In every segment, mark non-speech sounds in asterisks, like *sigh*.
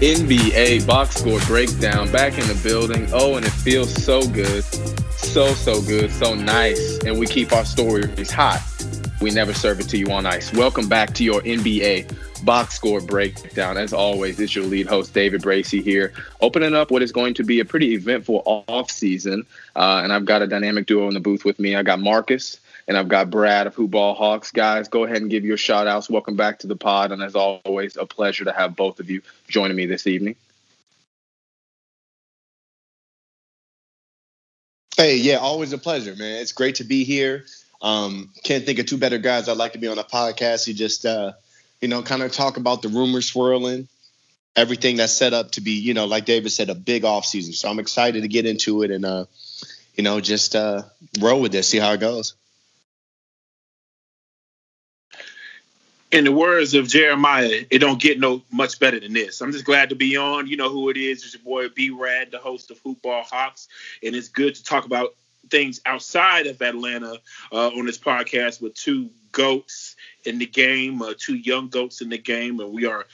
NBA box score breakdown back in the building. Oh, and it feels so good. So, so good. So nice. And we keep our stories hot. We never serve it to you on ice. Welcome back to your NBA box score breakdown. As always, it's your lead host, David Bracy here, opening up what is going to be a pretty eventful off season. Uh, and I've got a dynamic duo in the booth with me. I got Marcus and I've got Brad of Hoopball Hawks. Guys, go ahead and give your shout outs. Welcome back to the pod. And as always, a pleasure to have both of you joining me this evening. Hey, yeah, always a pleasure, man. It's great to be here. Um, can't think of two better guys I'd like to be on a podcast. You just, uh, you know, kind of talk about the rumors swirling, everything that's set up to be, you know, like David said, a big off season. So I'm excited to get into it and, uh, you know, just uh, roll with this, see how it goes. In the words of Jeremiah, it don't get no much better than this. I'm just glad to be on. You know who it is. It's your boy B Rad, the host of Hoopball Hawks, and it's good to talk about things outside of Atlanta uh, on this podcast with two goats in the game, uh, two young goats in the game, and we are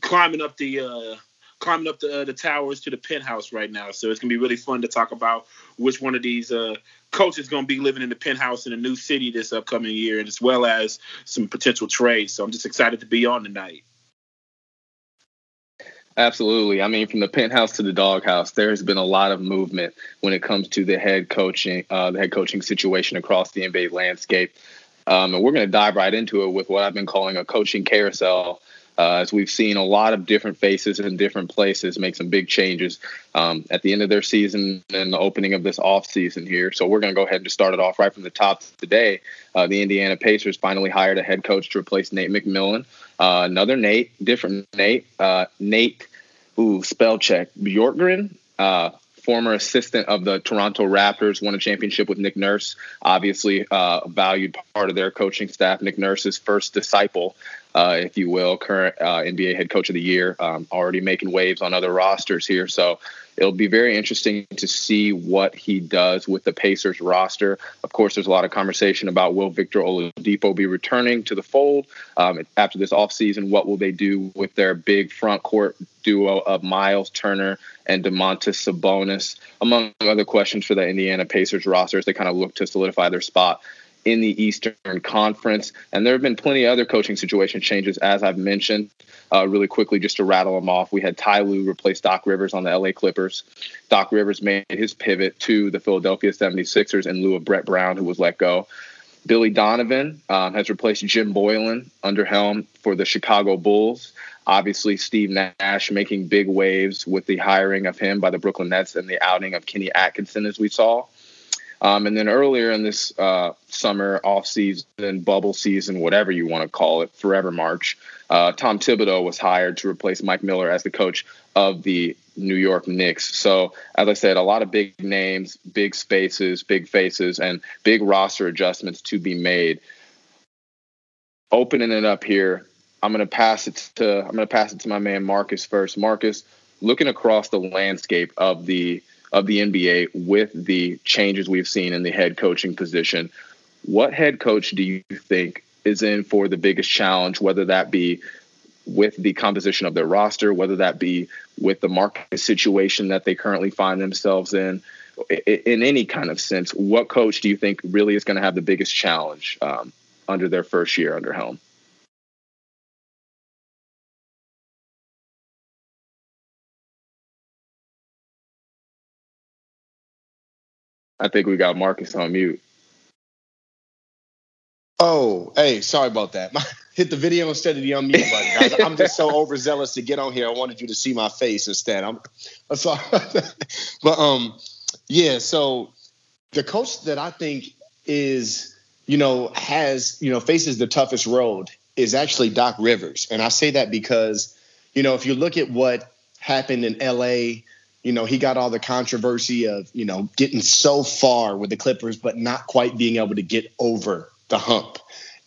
climbing up the uh, climbing up the uh, the towers to the penthouse right now. So it's gonna be really fun to talk about which one of these uh, coach is going to be living in the penthouse in a new city this upcoming year, and as well as some potential trades. So I'm just excited to be on tonight. Absolutely. I mean, from the penthouse to the doghouse, there has been a lot of movement when it comes to the head coaching, uh, the head coaching situation across the NBA landscape. Um, and we're going to dive right into it with what I've been calling a coaching carousel uh, as we've seen a lot of different faces in different places make some big changes um, at the end of their season and the opening of this off season here. So we're going to go ahead and just start it off right from the top today. Uh, the Indiana Pacers finally hired a head coach to replace Nate McMillan. Uh, another Nate, different Nate, uh, Nate, ooh, spell check, Bjorkgren. Uh, former assistant of the Toronto Raptors, won a championship with Nick Nurse. Obviously, uh, a valued part of their coaching staff. Nick Nurse's first disciple, uh, if you will, current uh, NBA head coach of the year, um, already making waves on other rosters here. So it'll be very interesting to see what he does with the Pacers roster. Of course, there's a lot of conversation about will Victor Oladipo be returning to the fold um, after this offseason? What will they do with their big front court duo of Miles Turner and Domantas Sabonis, among other questions for the Indiana Pacers roster as they kind of look to solidify their spot in the Eastern Conference. And there have been plenty of other coaching situation changes, as I've mentioned. Uh, really quickly, just to rattle them off, we had Ty Lue replace Doc Rivers on the LA Clippers. Doc Rivers made his pivot to the Philadelphia 76ers in lieu of Brett Brown, who was let go. Billy Donovan um, has replaced Jim Boylen under helm for the Chicago Bulls. Obviously, Steve Nash making big waves with the hiring of him by the Brooklyn Nets and the outing of Kenny Atkinson, as we saw. Um, and then earlier in this uh, summer off season, bubble season, whatever you want to call it, forever March, uh, Tom Thibodeau was hired to replace Mike Miller as the coach of the New York Knicks. So, as I said, a lot of big names, big spaces, big faces, and big roster adjustments to be made. Opening it up here, I'm going to pass it to I'm going to pass it to my man Marcus first. Marcus, looking across the landscape of the of the NBA with the changes we've seen in the head coaching position. What head coach do you think is in for the biggest challenge, whether that be with the composition of their roster, whether that be with the market situation that they currently find themselves in? In any kind of sense, what coach do you think really is going to have the biggest challenge um, under their first year under helm? I think we got Marcus on mute. Oh, hey, sorry about that. *laughs* Hit the video instead of the unmute button, guys. I'm just so *laughs* overzealous to get on here. I wanted you to see my face instead. I'm, I'm sorry, *laughs* but um, yeah. So the coach that I think is, you know, has you know faces the toughest road is actually Doc Rivers, and I say that because, you know, if you look at what happened in L.A you know, he got all the controversy of, you know, getting so far with the Clippers, but not quite being able to get over the hump.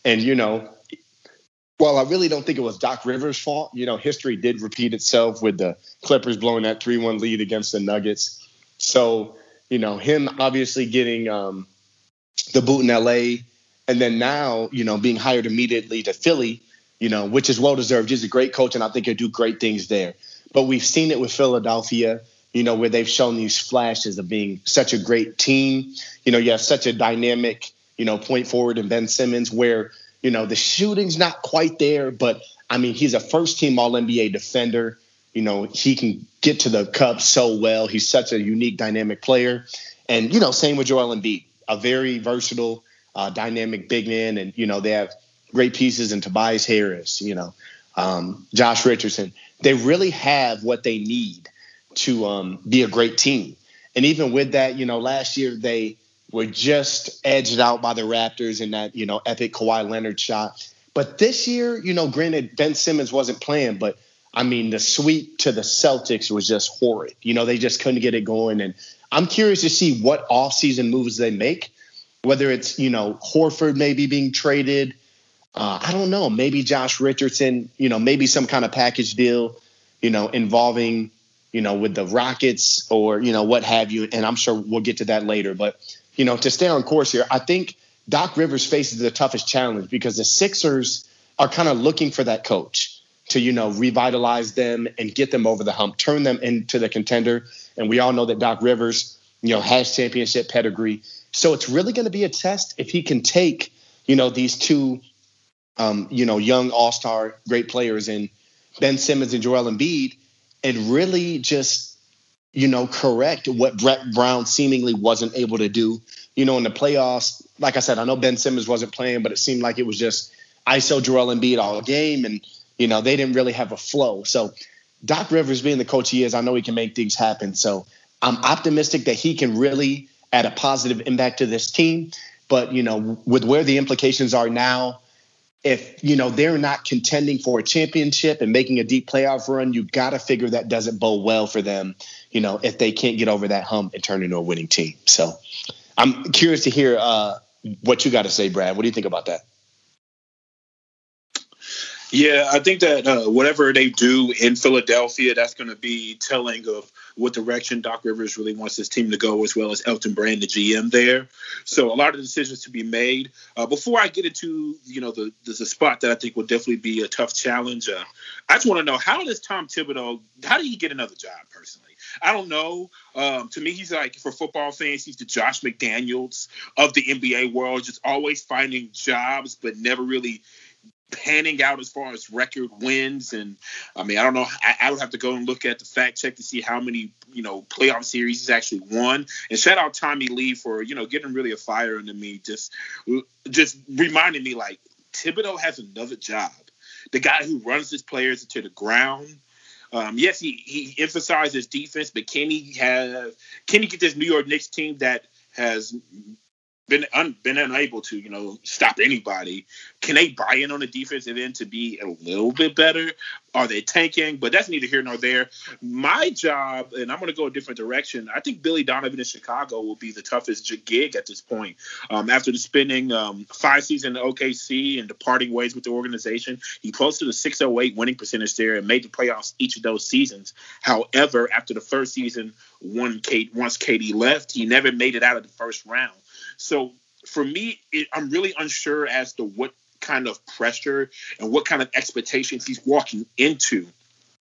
And, you know, well, I really don't think it was Doc Rivers' fault. You know, history did repeat itself with the Clippers blowing that 3 1 lead against the Nuggets. So, you know, him obviously getting um, the boot in LA and then now, you know, being hired immediately to Philly, you know, which is well deserved. He's a great coach and I think he'll do great things there. But we've seen it with Philadelphia you know, where they've shown these flashes of being such a great team. You know, you have such a dynamic, you know, point forward in Ben Simmons where, you know, the shooting's not quite there, but I mean, he's a first team All NBA defender. You know, he can get to the cup so well. He's such a unique, dynamic player. And, you know, same with Joel Embiid, a very versatile, uh, dynamic big man. And, you know, they have great pieces in Tobias Harris, you know, um, Josh Richardson. They really have what they need to um, be a great team. And even with that, you know, last year they were just edged out by the Raptors in that, you know, epic Kawhi Leonard shot. But this year, you know, granted, Ben Simmons wasn't playing, but I mean, the sweep to the Celtics was just horrid. You know, they just couldn't get it going. And I'm curious to see what offseason moves they make, whether it's, you know, Horford maybe being traded. Uh, I don't know. Maybe Josh Richardson, you know, maybe some kind of package deal, you know, involving you know, with the Rockets or, you know, what have you. And I'm sure we'll get to that later. But, you know, to stay on course here, I think Doc Rivers faces the toughest challenge because the Sixers are kind of looking for that coach to, you know, revitalize them and get them over the hump, turn them into the contender. And we all know that Doc Rivers, you know, has championship pedigree. So it's really going to be a test if he can take, you know, these two, um, you know, young all star great players in Ben Simmons and Joel Embiid and really just, you know, correct what Brett Brown seemingly wasn't able to do. You know, in the playoffs, like I said, I know Ben Simmons wasn't playing, but it seemed like it was just ISO Joel Embiid all game. And, you know, they didn't really have a flow. So Doc Rivers being the coach he is, I know he can make things happen. So I'm optimistic that he can really add a positive impact to this team. But, you know, with where the implications are now, if you know they're not contending for a championship and making a deep playoff run, you got to figure that doesn't bode well for them. You know, if they can't get over that hump and turn into a winning team. So, I'm curious to hear uh, what you got to say, Brad. What do you think about that? Yeah, I think that uh, whatever they do in Philadelphia, that's going to be telling of what direction Doc Rivers really wants his team to go, as well as Elton Brand, the GM there. So a lot of decisions to be made. Uh, before I get into you know the a spot that I think will definitely be a tough challenge. Uh, I just want to know how does Tom Thibodeau how did he get another job personally? I don't know. Um, to me, he's like for football fans, he's the Josh McDaniels of the NBA world, just always finding jobs but never really panning out as far as record wins. And I mean, I don't know. I, I, would have to go and look at the fact check to see how many you know playoff series he's actually won. And shout out Tommy Lee for you know getting really a fire into me, just just reminding me like Thibodeau has another job. The guy who runs his players into the ground. Um, yes, he, he emphasizes defense, but can he have can he get this New York Knicks team that has been un, been unable to, you know, stop anybody. Can they buy in on the defensive end to be a little bit better? Are they tanking? But that's neither here nor there. My job, and I'm going to go a different direction. I think Billy Donovan in Chicago will be the toughest gig at this point. Um, after spending um, five seasons in OKC and departing ways with the organization, he posted a 608 winning percentage there and made the playoffs each of those seasons. However, after the first season, one once KD left, he never made it out of the first round. So for me, it, I'm really unsure as to what kind of pressure and what kind of expectations he's walking into.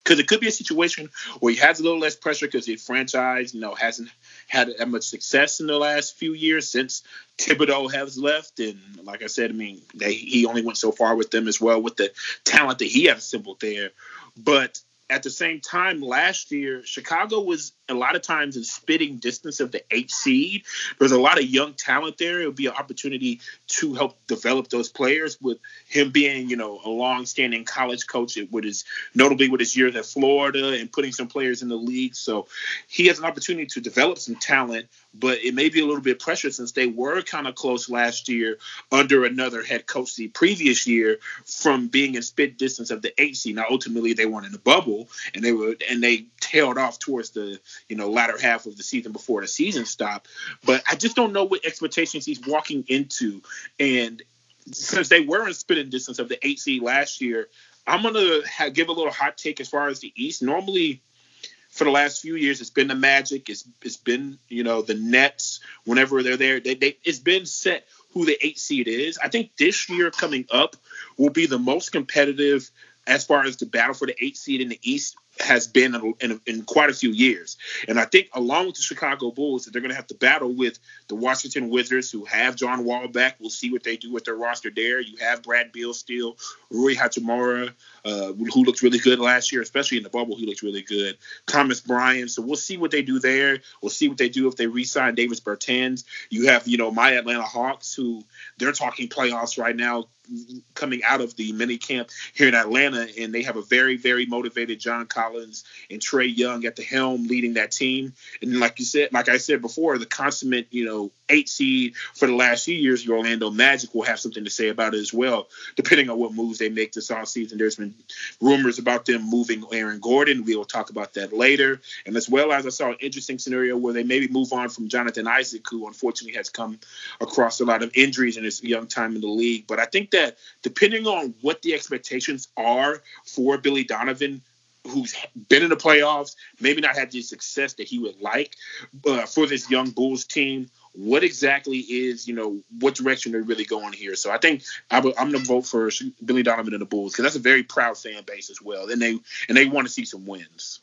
Because it could be a situation where he has a little less pressure because his franchise, you know, hasn't had that much success in the last few years since Thibodeau has left. And like I said, I mean, they, he only went so far with them as well with the talent that he has assembled there. But at the same time, last year, Chicago was a lot of times in spitting distance of the eight seed. There's a lot of young talent there. It would be an opportunity to help develop those players with him being, you know, a long-standing college coach with his notably with his years at Florida and putting some players in the league. So he has an opportunity to develop some talent, but it may be a little bit pressure since they were kind of close last year under another head coach the previous year from being in spit distance of the seed. Now ultimately they weren't in the bubble and they were and they tailed off towards the you know latter half of the season before the season stopped. But I just don't know what expectations he's walking into. And since they were in spitting distance of the eight seed last year, I'm gonna give a little hot take as far as the East. Normally, for the last few years, it's been the Magic. It's it's been you know the Nets. Whenever they're there, they, they it's been set who the eight seed is. I think this year coming up will be the most competitive as far as the battle for the eight seed in the East has been in, in, in, quite a few years. And I think, along with the Chicago Bulls, that they're going to have to battle with the Washington Wizards, who have John Wall back. We'll see what they do with their roster there. You have Brad Beal still, Rui Hachimura, uh, who looked really good last year, especially in the bubble. He looked really good. Thomas Bryant. So we'll see what they do there. We'll see what they do if they re-sign Davis Bertans. You have, you know, my Atlanta Hawks, who they're talking playoffs right now coming out of the mini camp here in Atlanta, and they have a very, very motivated John Collins and Trae Young at the helm leading that team. And like you said, like I said before, the consummate, you know, eight seed for the last few years, the Orlando Magic will have something to say about it as well, depending on what moves they make this offseason. There's been rumors about them moving Aaron Gordon. We will talk about that later. And as well as I saw an interesting scenario where they maybe move on from Jonathan Isaac, who unfortunately has come across a lot of injuries in his young time in the league. But I think that depending on what the expectations are for Billy Donovan, who's been in the playoffs, maybe not had the success that he would like uh, for this young Bulls team. What exactly is, you know, what direction they're really going here? So I think I am going to vote for Billy Donovan and the Bulls because that's a very proud fan base as well, and they and they want to see some wins.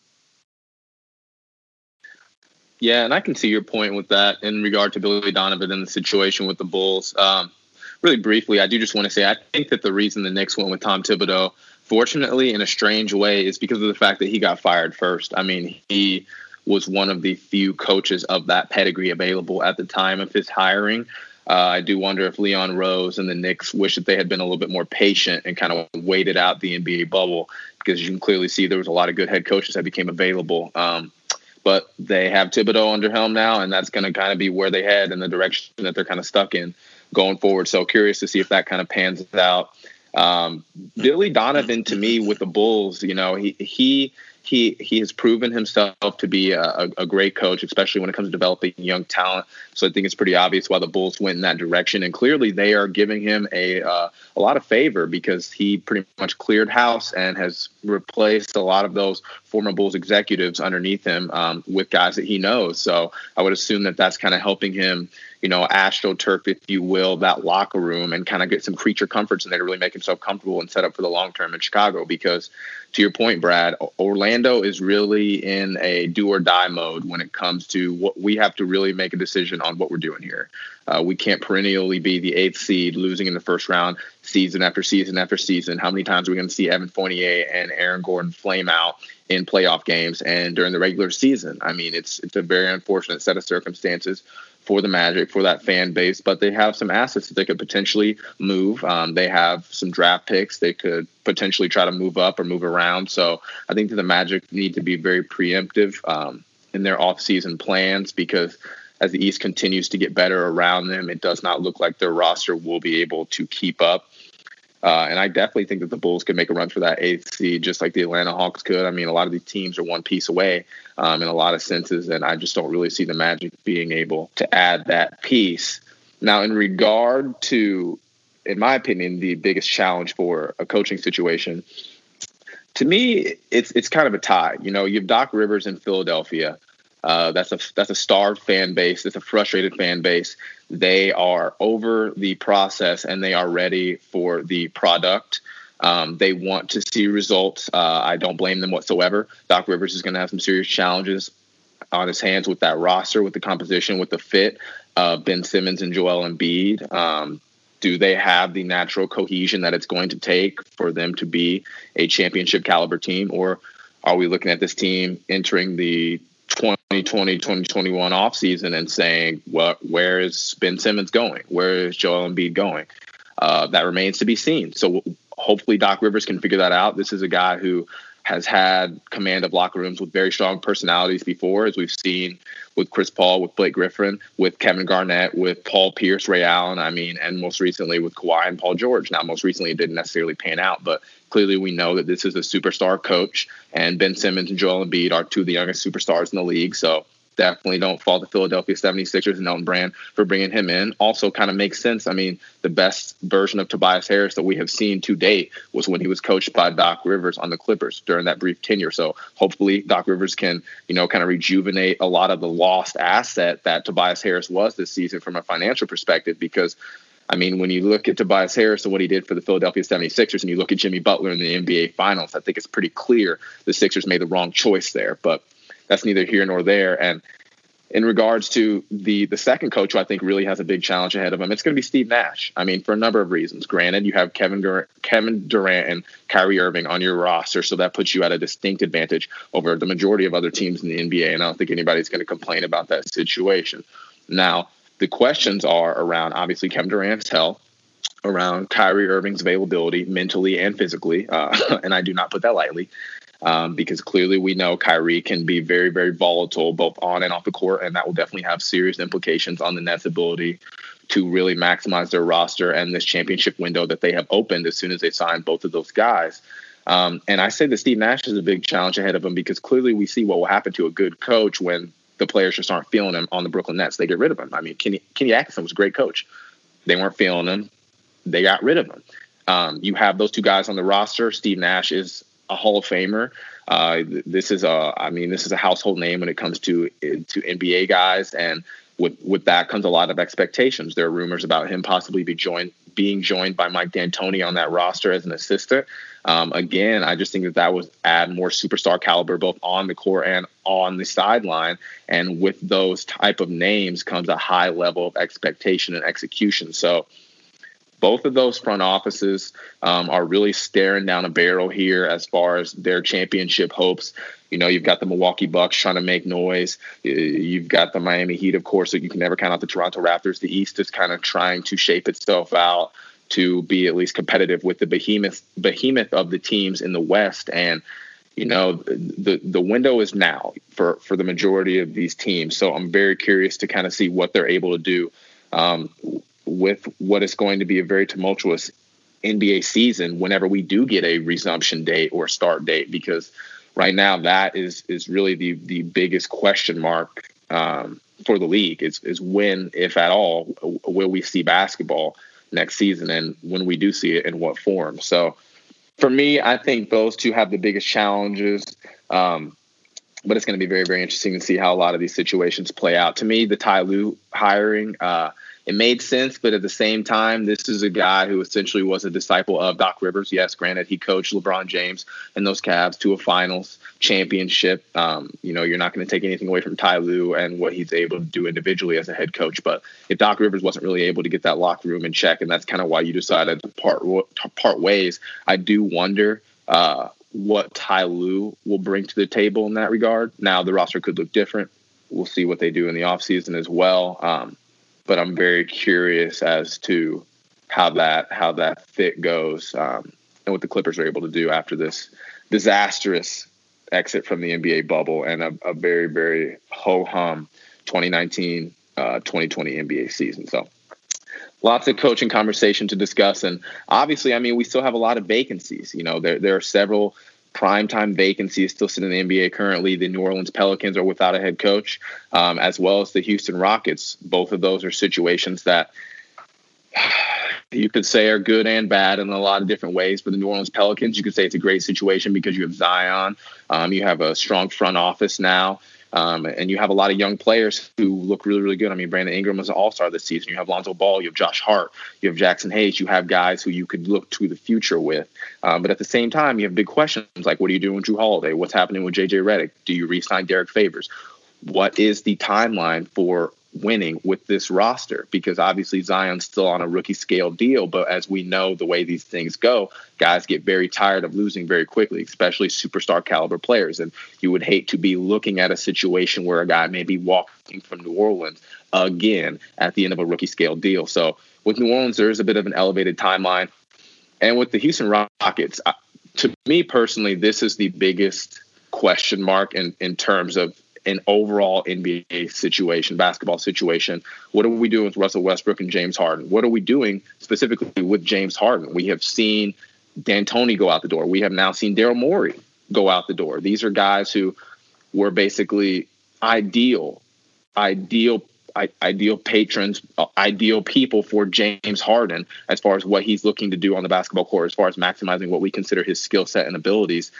Yeah, and I can see your point with that in regard to Billy Donovan and the situation with the Bulls. Um, really briefly, I do just want to say I think that the reason the Knicks went with Tom Thibodeau, fortunately, in a strange way, is because of the fact that he got fired first. I mean, he was one of the few coaches of that pedigree available at the time of his hiring. Uh, I do wonder if Leon Rose and the Knicks wish that they had been a little bit more patient and kind of waited out the NBA bubble because you can clearly see there was a lot of good head coaches that became available. Um, but they have Thibodeau under helm now, and that's going to kind of be where they head in the direction that they're kind of stuck in going forward. So curious to see if that kind of pans out. Um, Billy Donovan, to me, with the Bulls, you know, he he he he has proven himself to be a, a, great coach, especially when it comes to developing young talent. So I think it's pretty obvious why the Bulls went in that direction, and clearly they are giving him a uh, a lot of favor because he pretty much cleared house and has replaced a lot of those former Bulls executives underneath him um, with guys that he knows. So I would assume that that's kind of helping him you know, astroturf, if you will, that locker room and kind of get some creature comforts in there to really make himself comfortable and set up for the long term in Chicago. Because to your point, Brad, Orlando is really in a do or die mode when it comes to what we have to really make a decision on what we're doing here. Uh, we can't perennially be the eighth seed, losing in the first round, season after season after season. How many times are we going to see Evan Fournier and Aaron Gordon flame out in playoff games and during the regular season? I mean, it's it's a very unfortunate set of circumstances for the Magic, for that fan base, but they have some assets that they could potentially move. Um, they have some draft picks they could potentially try to move up or move around. So I think that the Magic need to be very preemptive um, in their offseason plans because as the East continues to get better around them, it does not look like their roster will be able to keep up. Uh, and I definitely think that the Bulls could make a run for that eighth seed, just like the Atlanta Hawks could. I mean, a lot of these teams are one piece away um, in a lot of senses, and I just don't really see the Magic being able to add that piece. Now, in regard to, in my opinion, the biggest challenge for a coaching situation, to me, it's it's kind of a tie. You know, you have Doc Rivers in Philadelphia. Uh, that's a that's a starved fan base. It's a frustrated fan base. They are over the process and they are ready for the product. Um, they want to see results. Uh, I don't blame them whatsoever. Doc Rivers is going to have some serious challenges on his hands with that roster, with the composition, with the fit of Ben Simmons and Joel Embiid. Um, do they have the natural cohesion that it's going to take for them to be a championship caliber team, or are we looking at this team entering the 2020 2021 offseason and saying, well, where is Ben Simmons going? Where is Joel Embiid going? Uh, that remains to be seen. So hopefully Doc Rivers can figure that out. This is a guy who has had command of locker rooms with very strong personalities before, as we've seen with Chris Paul, with Blake Griffin, with Kevin Garnett, with Paul Pierce, Ray Allen. I mean, and most recently with Kawhi and Paul George. Now, most recently it didn't necessarily pan out, but clearly we know that this is a superstar coach, and Ben Simmons and Joel Embiid are two of the youngest superstars in the league. So definitely don't fault the Philadelphia 76ers and Elton Brand for bringing him in. Also, kind of makes sense. I mean, the best version of Tobias Harris that we have seen to date was when he was coached by Doc Rivers on the Clippers during that brief tenure. So hopefully, Doc Rivers can, you know, kind of rejuvenate a lot of the lost asset that Tobias Harris was this season from a financial perspective because. I mean, when you look at Tobias Harris and what he did for the Philadelphia 76ers, and you look at Jimmy Butler in the NBA Finals, I think it's pretty clear the Sixers made the wrong choice there. But that's neither here nor there. And in regards to the the second coach who I think really has a big challenge ahead of him, it's going to be Steve Nash. I mean, for a number of reasons. Granted, you have Kevin Durant, Kevin Durant and Kyrie Irving on your roster, so that puts you at a distinct advantage over the majority of other teams in the NBA. And I don't think anybody's going to complain about that situation. Now, the questions are around obviously Kevin Durant's health, around Kyrie Irving's availability mentally and physically, uh, *laughs* and I do not put that lightly um, because clearly we know Kyrie can be very, very volatile both on and off the court, and that will definitely have serious implications on the Nets' ability to really maximize their roster and this championship window that they have opened as soon as they sign both of those guys. Um, and I say that Steve Nash is a big challenge ahead of him because clearly we see what will happen to a good coach when the players just aren't feeling him on the Brooklyn Nets. They get rid of him. I mean, Kenny, Kenny Atkinson was a great coach. They weren't feeling him. They got rid of him. Um, you have those two guys on the roster. Steve Nash is a Hall of Famer. Uh, this is a, I mean, this is a household name when it comes to to NBA guys, and with with that comes a lot of expectations. There are rumors about him possibly be joined, being joined by Mike D'Antoni on that roster as an assistant. Um, again, I just think that that would add more superstar caliber both on the court and on the sideline. And with those type of names comes a high level of expectation and execution. So both of those front offices um, are really staring down a barrel here as far as their championship hopes. You know, you've got the Milwaukee Bucks trying to make noise. You've got the Miami Heat, of course, that you can never count out the Toronto Raptors. The East is kind of trying to shape itself out to be at least competitive with the behemoth behemoth of the teams in the West. And you know, the the window is now for for the majority of these teams. So I'm very curious to kind of see what they're able to do um, with what is going to be a very tumultuous NBA season whenever we do get a resumption date or start date, because right now that is is really the the biggest question mark um, for the league is is when, if at all, will we see basketball next season, and when we do see it, in what form. So, for me, I think those two have the biggest challenges. Um, but it's going to be very, very interesting to see how a lot of these situations play out. To me, the Ty Lue hiring. Uh, it made sense, but at the same time, this is a guy who essentially was a disciple of Doc Rivers. Yes, granted, he coached LeBron James and those Cavs to a finals championship. Um, you know, you're not going to take anything away from Ty Lue and what he's able to do individually as a head coach. But if Doc Rivers wasn't really able to get that locker room in check, and that's kind of why you decided to part part ways, I do wonder. Uh, what Ty Lue will bring to the table in that regard. Now, the roster could look different. We'll see what they do in the offseason as well. Um, but I'm very curious as to how that how that fit goes um, and what the Clippers are able to do after this disastrous exit from the NBA bubble and a, a very very ho hum 2019 uh, 2020 NBA season. So lots of coaching conversation to discuss and obviously I mean we still have a lot of vacancies. You know there there are several primetime vacancies still sitting in the NBA currently. The New Orleans Pelicans are without a head coach, um, as well as the Houston Rockets. Both of those are situations that *sighs* you could say are good and bad in a lot of different ways. For the New Orleans Pelicans, you could say it's a great situation because you have Zion, um, you have a strong front office now. Um, and you have a lot of young players who look really, really good. I mean, Brandon Ingram was an all star this season. You have Lonzo Ball, you have Josh Hart, you have Jaxson Hayes. You have guys who you could look to the future with. Um, but at the same time, you have big questions like what are you doing with Jrue Holiday? What's happening with JJ Redick? Do you re sign Derrick Favors? What is the timeline for winning with this roster because obviously Zion's still on a rookie scale deal. But as we know, the way these things go, guys get very tired of losing very quickly, especially superstar caliber players. And you would hate to be looking at a situation where a guy may be walking from New Orleans again at the end of a rookie scale deal. So with New Orleans, there is a bit of an elevated timeline. And with the Houston Rockets, to me personally, this is the biggest question mark in, in terms of an overall NBA situation, basketball situation. What are we doing with Russell Westbrook and James Harden? What are we doing specifically with James Harden? We have seen D'Antoni go out the door. We have now seen Daryl Morey go out the door. These are guys who were basically ideal, ideal ideal patrons, uh, ideal people for James Harden as far as what he's looking to do on the basketball court, as far as maximizing what we consider his skill set and abilities.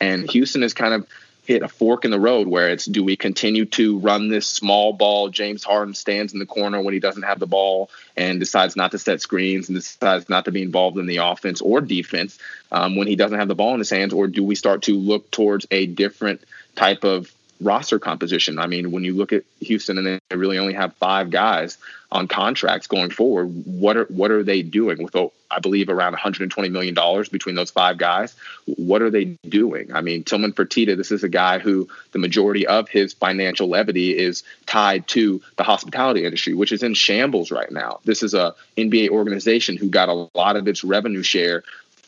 And Houston is kind of hit a fork in the road where it's do we continue to run this small ball? James Harden stands in the corner when he doesn't have the ball and decides not to set screens and decides not to be involved in the offense or defense um, when he doesn't have the ball in his hands, or do we start to look towards a different type of roster composition. I mean, when you look at Houston and they really only have five guys on contracts going forward, what are what are they doing with oh, I believe around 120 million dollars between those five guys? What are they doing? I mean, Tillman Fertitta, this is a guy who the majority of his financial levity is tied to the hospitality industry, which is in shambles right now. This is a NBA organization who got a lot of its revenue share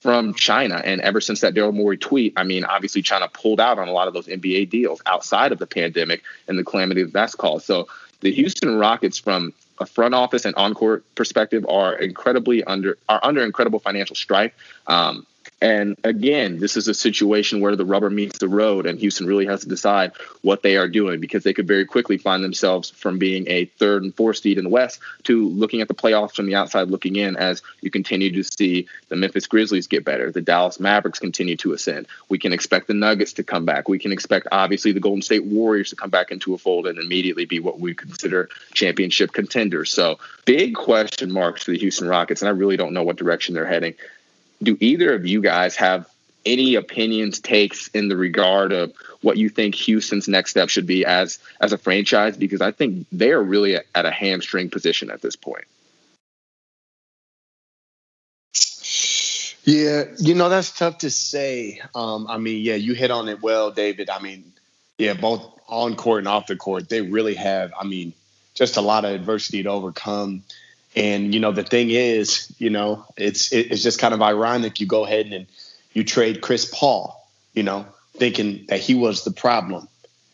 from China. And ever since that Daryl Morey tweet, I mean, obviously China pulled out on a lot of those NBA deals outside of the pandemic and the calamity that that's caused. So the Houston Rockets, from a front office and on court perspective, are incredibly under are under incredible financial strife. Um, and again, this is a situation where the rubber meets the road, and Houston really has to decide what they are doing because they could very quickly find themselves from being a third and fourth seed in the West to looking at the playoffs from the outside looking in as you continue to see the Memphis Grizzlies get better, the Dallas Mavericks continue to ascend. We can expect the Nuggets to come back. We can expect, obviously, the Golden State Warriors to come back into a fold and immediately be what we consider championship contenders. So, big question marks for the Houston Rockets, and I really don't know what direction they're heading do either of you guys have any opinions, takes in the regard of what you think Houston's next step should be as as a franchise? Because I think they are really at a hamstring position at this point. Yeah, you know that's tough to say. Um, I mean, yeah, you hit on it well, David. I mean, yeah, both on court and off the court, they really have. I mean, just a lot of adversity to overcome. And you know, the thing is, you know, it's it's just kind of ironic. You go ahead and you trade Chris Paul, you know, thinking that he was the problem,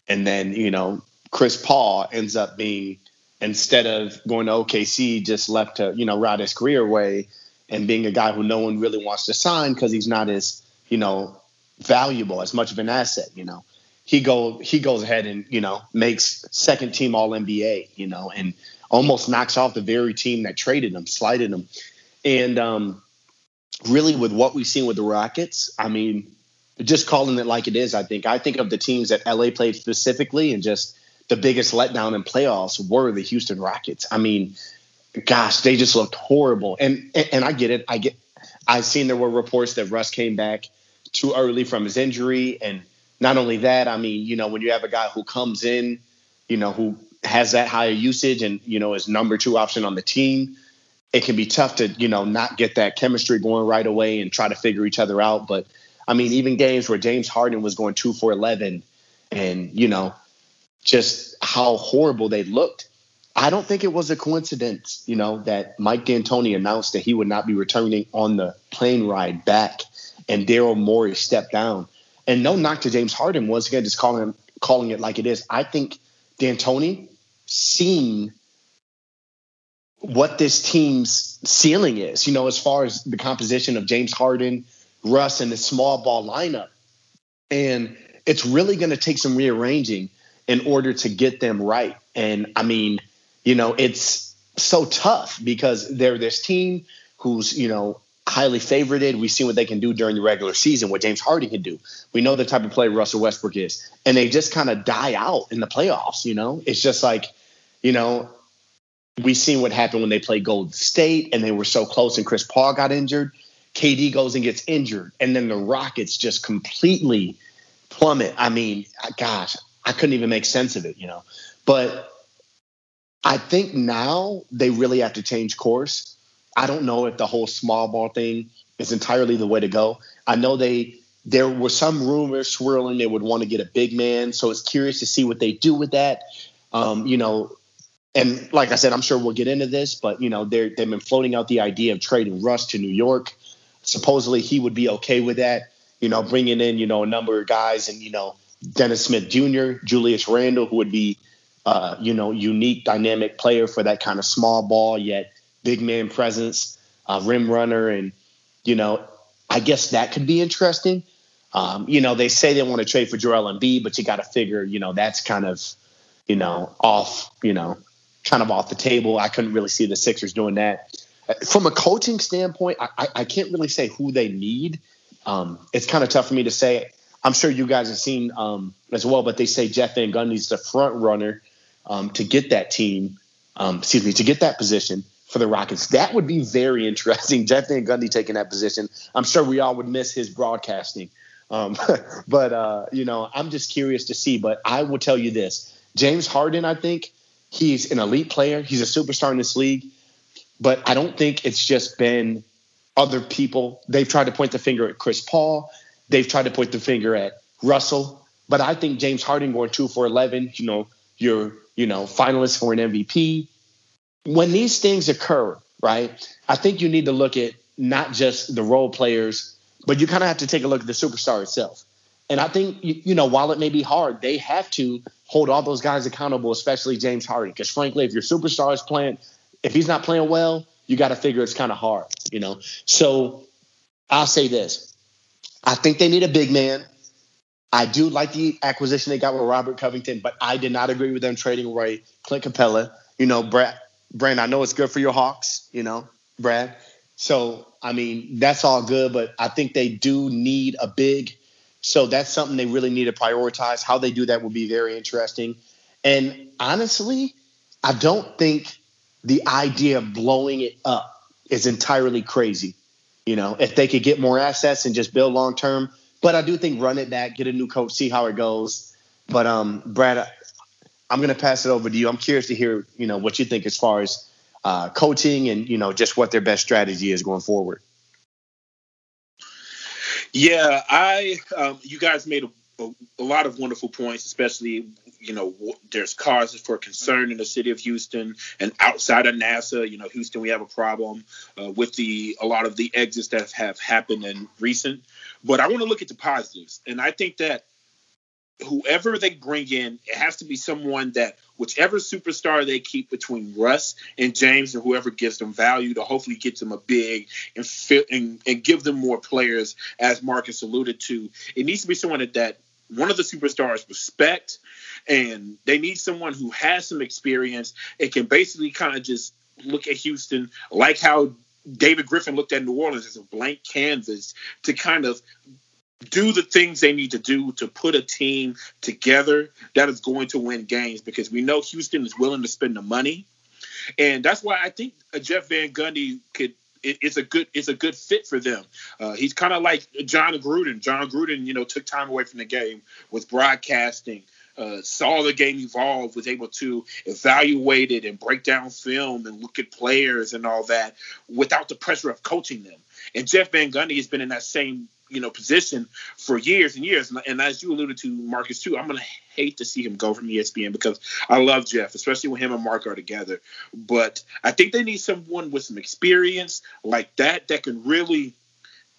and then you know, Chris Paul ends up being instead of going to OKC, just left to you know ride his career away and being a guy who no one really wants to sign because he's not as you know valuable as much of an asset you know he go he goes ahead and you know makes second team all nba you know and almost knocks off the very team that traded him slighted him and um really with what we've seen with the rockets i mean just calling it like it is i think i think of the teams that la played specifically and just the biggest letdown in playoffs were the houston rockets i mean gosh, they just looked horrible. And, and and I get it. I get. I've seen there were reports that Russ came back too early from his injury, and not only that, I mean, you know, when you have a guy who comes in, you know, who has that higher usage and you know is number two option on the team, it can be tough to you know not get that chemistry going right away and try to figure each other out. But I mean, even games where James Harden was going two for eleven, and you know, just how horrible they looked I don't think it was a coincidence, you know, that Mike D'Antoni announced that he would not be returning on the plane ride back, and Daryl Morey stepped down. And no knock to James Harden. Once again, just calling him, calling it like it is. I think D'Antoni seen what this team's ceiling is. You know, as far as the composition of James Harden, Russ, and the small ball lineup, and it's really going to take some rearranging in order to get them right. And I mean you know, it's so tough because they're this team who's, you know, highly favorited. We've seen what they can do during the regular season, what James Harden can do. We know the type of player Russell Westbrook is. And they just kind of die out in the playoffs, you know? It's just like, you know, we seen what happened when they played Golden State and they were so close and Chris Paul got injured. KD goes and gets injured. And then the Rockets just completely plummet. I mean, gosh, I couldn't even make sense of it, you know? But I think now they really have to change course. I don't know if the whole small ball thing is entirely the way to go. I know they there were some rumors swirling they would want to get a big man, so it's curious to see what they do with that. Um, you know, and like I said, I'm sure we'll get into this, but you know, they're they've been floating out the idea of trading Russ to New York. Supposedly, he would be okay with that. You know, bringing in you know a number of guys and you know Dennis Smith Jr., Julius Randle, who would be uh, you know, unique, dynamic player for that kind of small ball yet big man presence, uh, rim runner, and you know, I guess that could be interesting. Um, you know, they say they want to trade for Joel Embiid, but you got to figure, you know, that's kind of, you know, off, you know, kind of off the table. I couldn't really see the Sixers doing that. From a coaching standpoint, I, I can't really say who they need. Um, it's kind of tough for me to say. I'm sure you guys have seen um, as well, but they say Jeff Van Gundy's the front runner um, to get that team, um, excuse me, to get that position for the Rockets. That would be very interesting. *laughs* Jeff Van Gundy taking that position. I'm sure we all would miss his broadcasting. Um, *laughs* but, uh, you know, I'm just curious to see. But I will tell you this James Harden, I think he's an elite player. He's a superstar in this league. But I don't think it's just been other people. They've tried to point the finger at Chris Paul. They've tried to point the finger at Russell. But I think James Harden going two for 11, you know, you're you know, finalist for an MVP. When these things occur, right, I think you need to look at not just the role players, but you kind of have to take a look at the superstar itself. And I think, you know, while it may be hard, they have to hold all those guys accountable, especially James Harden. Because frankly, if your superstar is playing, if he's not playing well, you got to figure it's kind of hard, you know. So I'll say this: I think they need a big man. I do like the acquisition they got with Robert Covington, but I did not agree with them trading away Clint Capela. You know, Brad, Brand, I know it's good for your Hawks, you know, Brad. So, I mean, that's all good, but I think they do need a big. So that's something they really need to prioritize. How they do that will be very interesting. And honestly, I don't think the idea of blowing it up is entirely crazy. You know, if they could get more assets and just build long term, but I do think run it back, get a new coach, see how it goes. But um, Brad, I'm going to pass it over to you. I'm curious to hear, you know, what you think as far as uh, coaching and you know just what their best strategy is going forward. Yeah, I um, you guys made a, a, a, lot of wonderful points, especially you know there's causes for concern in the city of Houston and outside of NASA. You know, Houston, we have a problem uh, with the a lot of the exits that have happened in recent. But I want to look at the positives, and I think that whoever they bring in, it has to be someone that whichever superstar they keep between Russ and James or whoever gives them value to hopefully get them a big and fit and, and give them more players, as Marcus alluded to. It needs to be someone that, that one of the superstars respect and they need someone who has some experience and can basically kind of just look at Houston like how David Griffin looked at New Orleans as a blank canvas to kind of do the things they need to do to put a team together that is going to win games because we know Houston is willing to spend the money. And that's why I think Jeff Van Gundy could it's a good it's a good fit for them. Uh, he's kind of like Jon Gruden. Jon Gruden, you know, took time away from the game with broadcasting, uh, saw the game evolve, was able to evaluate it and break down film and look at players and all that without the pressure of coaching them. And Jeff Van Gundy has been in that same you know position for years and years. And, and, as you alluded to, Marcus too, I'm gonna hate to see him go from ESPN because I love Jeff, especially when him and Mark are together. But I think they need someone with some experience like that that can really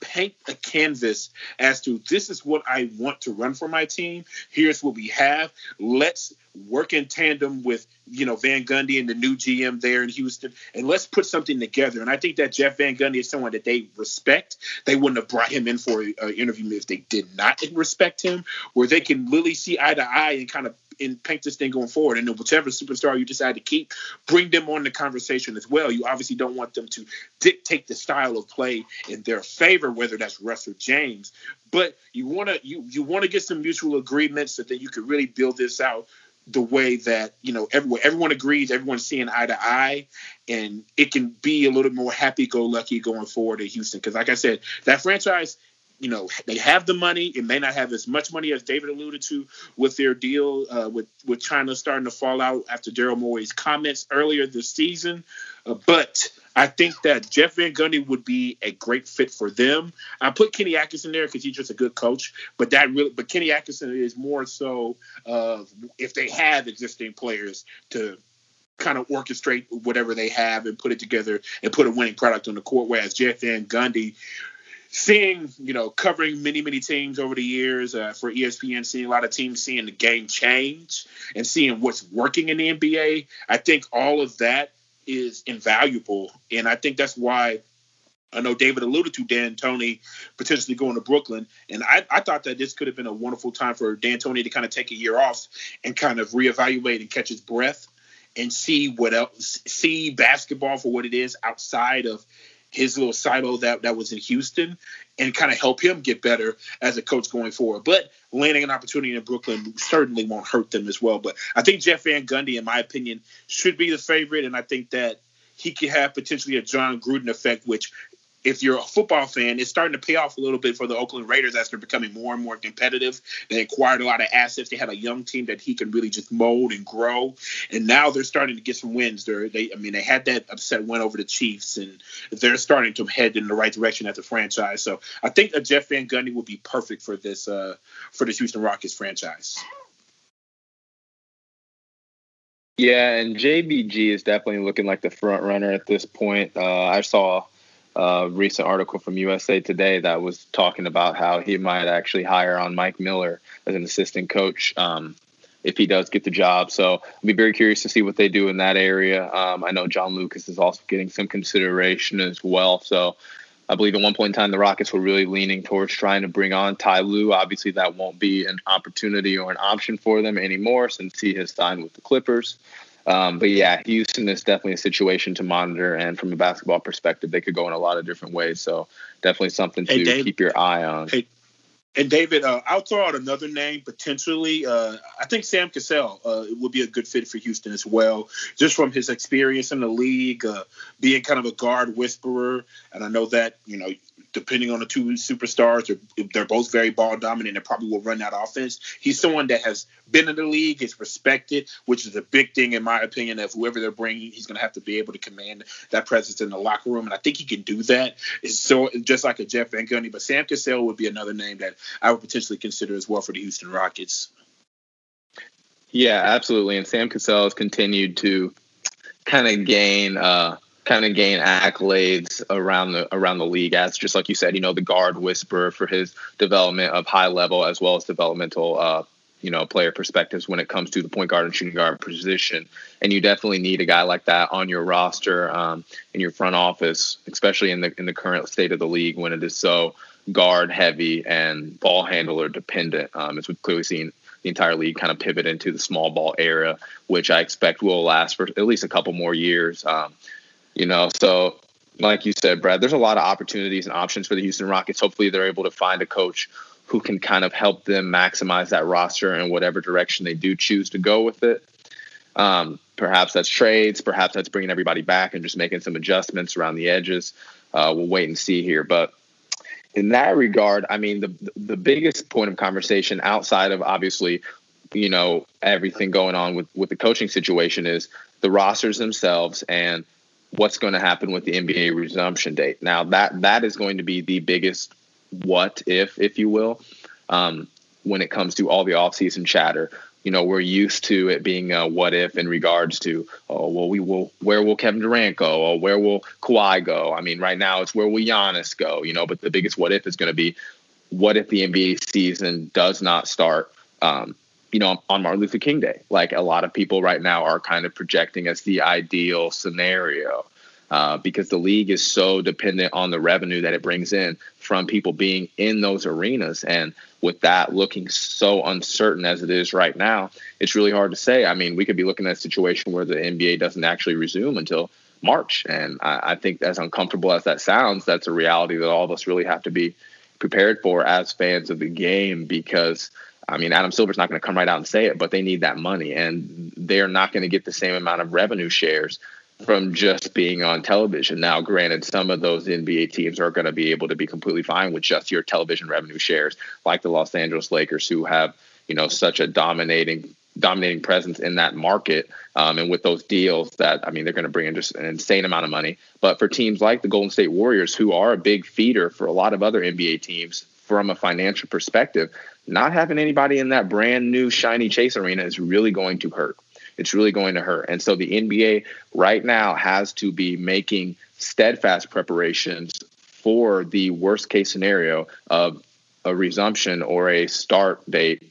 paint a canvas as to this is what I want to run for my team. Here's what we have. Let's work in tandem with you know Van Gundy and the new GM there in Houston, and let's put something together. And I think that Jeff Van Gundy is someone that they respect. They wouldn't have brought him in for an interview if they did not respect him, where they can really see eye to eye and kind of and paint this thing going forward. And whichever superstar you decide to keep, bring them on the conversation as well. You obviously don't want them to dictate the style of play in their favor, whether that's Russ or James. But you want to you you want to get some mutual agreements so that you can really build this out the way that you know everyone everyone agrees, everyone's seeing eye to eye, and it can be a little more happy-go-lucky going forward in Houston. Because, like I said, that franchise you know they have the money. It may not have as much money as David alluded to with their deal uh, with with China starting to fall out after Daryl Morey's comments earlier this season. Uh, but I think that Jeff Van Gundy would be a great fit for them. I put Kenny Atkinson there because he's just a good coach. But that really, but Kenny Atkinson is more so uh, if they have existing players to kind of orchestrate whatever they have and put it together and put a winning product on the court. Whereas Jeff Van Gundy seeing, you know, covering many, many teams over the years uh, for ESPN, seeing a lot of teams seeing the game change and seeing what's working in the NBA, I think all of that is invaluable. And I think that's why I know David alluded to D'Antoni potentially going to Brooklyn. And I, I thought that this could have been a wonderful time for D'Antoni to kind of take a year off and kind of reevaluate and catch his breath and see what else, see basketball for what it is outside of his little silo that that was in Houston and kind of help him get better as a coach going forward. But landing an opportunity in Brooklyn certainly won't hurt them as well. But I think Jeff Van Gundy, in my opinion, should be the favorite, and I think that he could have potentially a Jon Gruden effect, which if you're a football fan, it's starting to pay off a little bit for the Oakland Raiders as they're becoming more and more competitive. They acquired a lot of assets. They had a young team that he can really just mold and grow. And now they're starting to get some wins. They're, they, I mean, they had that upset win over the Chiefs, and they're starting to head in the right direction as a franchise. So I think a Jeff Van Gundy would be perfect for this uh, for this Houston Rockets franchise. Yeah, and JBG is definitely looking like the front runner at this point. Uh, I saw a recent article from USA Today that was talking about how he might actually hire on Mike Miller as an assistant coach um, if he does get the job. So I'll be very curious to see what they do in that area. Um, I know John Lucas is also getting some consideration as well. So I believe at one point in time the Rockets were really leaning towards trying to bring on Ty Lue. Obviously, that won't be an opportunity or an option for them anymore since he has signed with the Clippers. Um, but yeah, Houston is definitely a situation to monitor, and from a basketball perspective, they could go in a lot of different ways. So definitely something to hey, Dave, keep your eye on. Hey, and David, uh, I'll throw out another name potentially. Uh, I think Sam Cassell uh, would be a good fit for Houston as well, just from his experience in the league, uh, being kind of a guard whisperer. And I know that you know depending on the two superstars, they're, they're both very ball dominant and probably will run that offense. He's someone that has been in the league, is respected, which is a big thing in my opinion. Of whoever they're bringing, he's going to have to be able to command that presence in the locker room, and I think he can do that. It's so just like a Jeff Van Gundy, but Sam Cassell would be another name that I would potentially consider as well for the Houston Rockets. Yeah, absolutely. And Sam Cassell has continued to kind of gain uh, kind of gain accolades around the around the league as just like you said, you know, the guard whisperer for his development of high level as well as developmental uh, you know, player perspectives when it comes to the point guard and shooting guard position. And you definitely need a guy like that on your roster, um, in your front office, especially in the in the current state of the league when it is so guard heavy and ball handler dependent, um, as we've clearly seen the entire league kind of pivot into the small ball era, which I expect will last for at least a couple more years. Um, you know, so like you said, Brad, there's a lot of opportunities and options for the Houston Rockets. Hopefully, they're able to find a coach who can kind of help them maximize that roster in whatever direction they do choose to go with it. Um, perhaps that's trades, perhaps that's bringing everybody back and just making some adjustments around the edges. Uh, we'll wait and see here, but in that regard, I mean, the the biggest point of conversation outside of obviously, you know, everything going on with with the coaching situation is the rosters themselves and what's going to happen with the NBA resumption date. Now that that is going to be the biggest what if, if you will, um, when it comes to all the offseason chatter you know, we're used to it being a what if in regards to, oh, well, we will, where will Kevin Durant go? Or where will Kawhi go? I mean, right now it's where will Giannis go? You know, but the biggest what if is going to be, what if the NBA season does not start, um, you know, on Martin Luther King Day? Like a lot of people right now are kind of projecting as the ideal scenario. Uh, because the league is so dependent on the revenue that it brings in from people being in those arenas. And with that looking so uncertain as it is right now, it's really hard to say. I mean, we could be looking at a situation where the NBA doesn't actually resume until March. And I, I think, as uncomfortable as that sounds, that's a reality that all of us really have to be prepared for as fans of the game because. I mean, Adam Silver's not going to come right out and say it, but they need that money, and they're not going to get the same amount of revenue shares from just being on television. Now, granted, some of those NBA teams are going to be able to be completely fine with just your television revenue shares, like the Los Angeles Lakers, who have you know such a dominating dominating presence in that market, um, and with those deals that I mean they're going to bring in just an insane amount of money. But for teams like the Golden State Warriors, who are a big feeder for a lot of other NBA teams from a financial perspective, not having anybody in that brand new shiny Chase Arena is really going to hurt it's really going to hurt. And so the NBA right now has to be making steadfast preparations for the worst case scenario of a resumption or a start date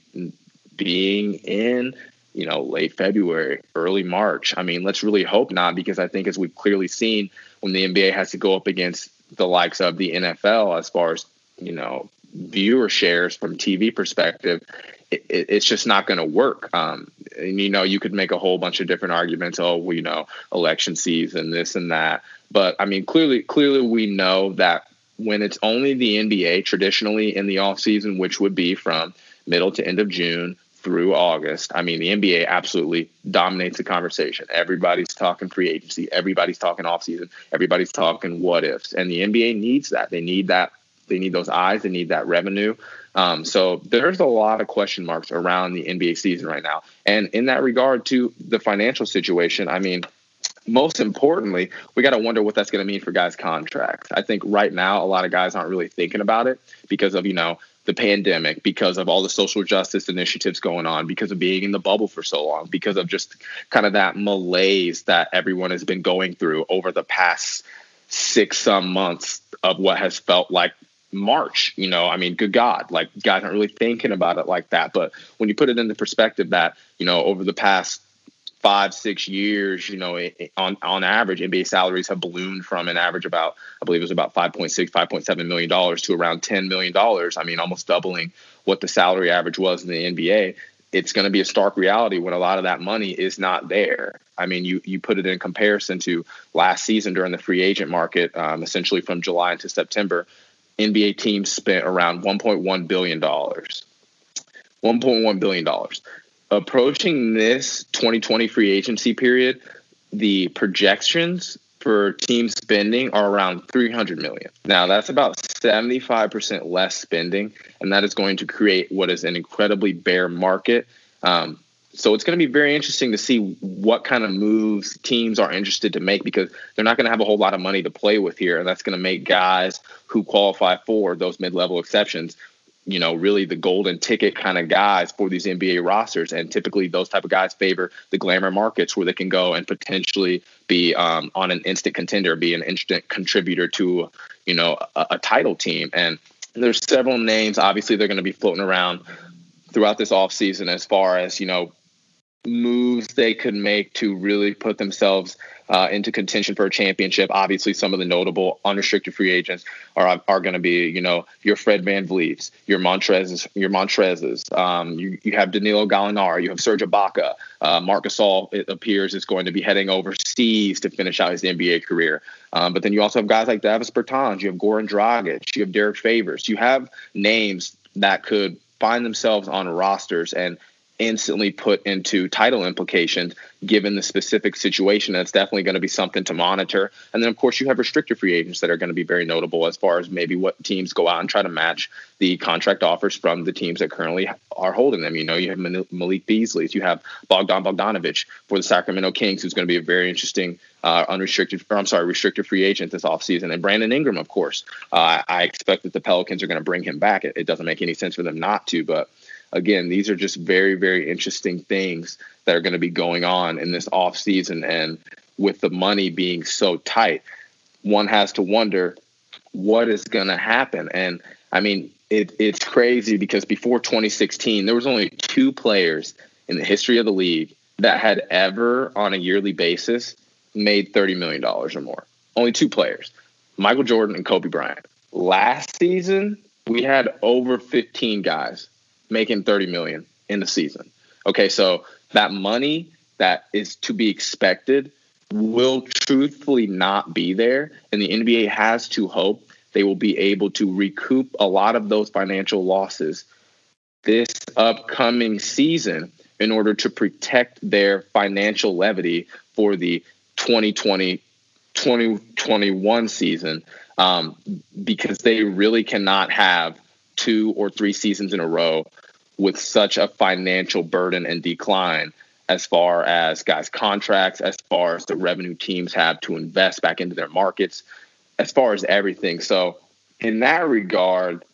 being in you know late february early march i mean let's really hope not because i think as we've clearly seen when the nba has to go up against the likes of the nfl as far as you know viewer shares from tv perspective it, it's just not going to work. Um, and you know, you could make a whole bunch of different arguments. Oh, well, you know, election season, this and that. But I mean, clearly, clearly, we know that when it's only the NBA traditionally in the off season, which would be from middle to end of June through August. I mean, the NBA absolutely dominates the conversation. Everybody's talking free agency. Everybody's talking off season. Everybody's talking what ifs. And the NBA needs that. They need that. They need those eyes. They need that revenue. Um, so there's a lot of question marks around the NBA season right now. And in that regard to the financial situation, I mean, most importantly, we got to wonder what that's going to mean for guys' contracts. I think right now a lot of guys aren't really thinking about it because of, you know, the pandemic, because of all the social justice initiatives going on, because of being in the bubble for so long, because of just kind of that malaise that everyone has been going through over the past six some months of what has felt like March. You know, I mean, good God, like guys aren't really thinking about it like that. But when you put it into perspective, that you know, over the past five six years, you know, on on average, NBA salaries have ballooned from an average about I believe it was about 5.6, 5.7 million dollars to around 10 million dollars. I mean, almost doubling what the salary average was in the NBA. It's going to be a stark reality when a lot of that money is not there. I mean, you you put it in comparison to last season during the free agent market, um, essentially from July into September. NBA teams spent around 1.1 billion dollars. 1.1 billion dollars. Approaching this 2020 free agency period, the projections for team spending are around 300 million. Now that's about 75% less spending, and that is going to create what is an incredibly bear market. Um, so it's going to be very interesting to see what kind of moves teams are interested to make because they're not going to have a whole lot of money to play with here, and that's going to make guys who qualify for those mid-level exceptions, you know, really the golden ticket kind of guys for these NBA rosters. And typically, those type of guys favor the glamour markets where they can go and potentially be um, on an instant contender, be an instant contributor to, you know, a, a title team. And there's several names. Obviously, they're going to be floating around throughout this offseason as far as you know moves they could make to really put themselves uh, into contention for a championship. Obviously, some of the notable unrestricted free agents are are going to be, you know, your Fred VanVleets, your Montrez's, your Montrez's. Um, you, you have Danilo Gallinari, you have Serge Ibaka. Uh, Marc it appears, is going to be heading overseas to finish out his NBA career. Um, but then you also have guys like Davis Bertans, you have Goran Dragic, you have Derrick Favors. You have names that could find themselves on rosters and instantly put into title implications given the specific situation. That's definitely going to be something to monitor. And then, of course, you have restricted free agents that are going to be very notable as far as maybe what teams go out and try to match the contract offers from the teams that currently are holding them. You know, you have Malik Beasley, you have Bogdan Bogdanovich for the Sacramento Kings, who's going to be a very interesting uh, unrestricted, or I'm sorry, restricted free agent this offseason. And Brandon Ingram, of course. Uh, I expect that the Pelicans are going to bring him back. It, it doesn't make any sense for them not to, but again, these are just very, very interesting things that are going to be going on in this off season. And with the money being so tight, one has to wonder what is going to happen. And I mean, it, it's crazy because before 2016, there was only two players in the history of the league that had ever, on a yearly basis, made $30 million or more. Only two players, Michael Jordan and Kobe Bryant. Last season, we had over 15 guys making 30 million in the season. Okay, so that money that is to be expected will truthfully not be there. And the NBA has to hope they will be able to recoup a lot of those financial losses this upcoming season in order to protect their financial levity for the 2020 2021 season um, because they really cannot have two or three seasons in a row with such a financial burden and decline as far as guys' contracts, as far as the revenue teams have to invest back into their markets, as far as everything. So, in that regard,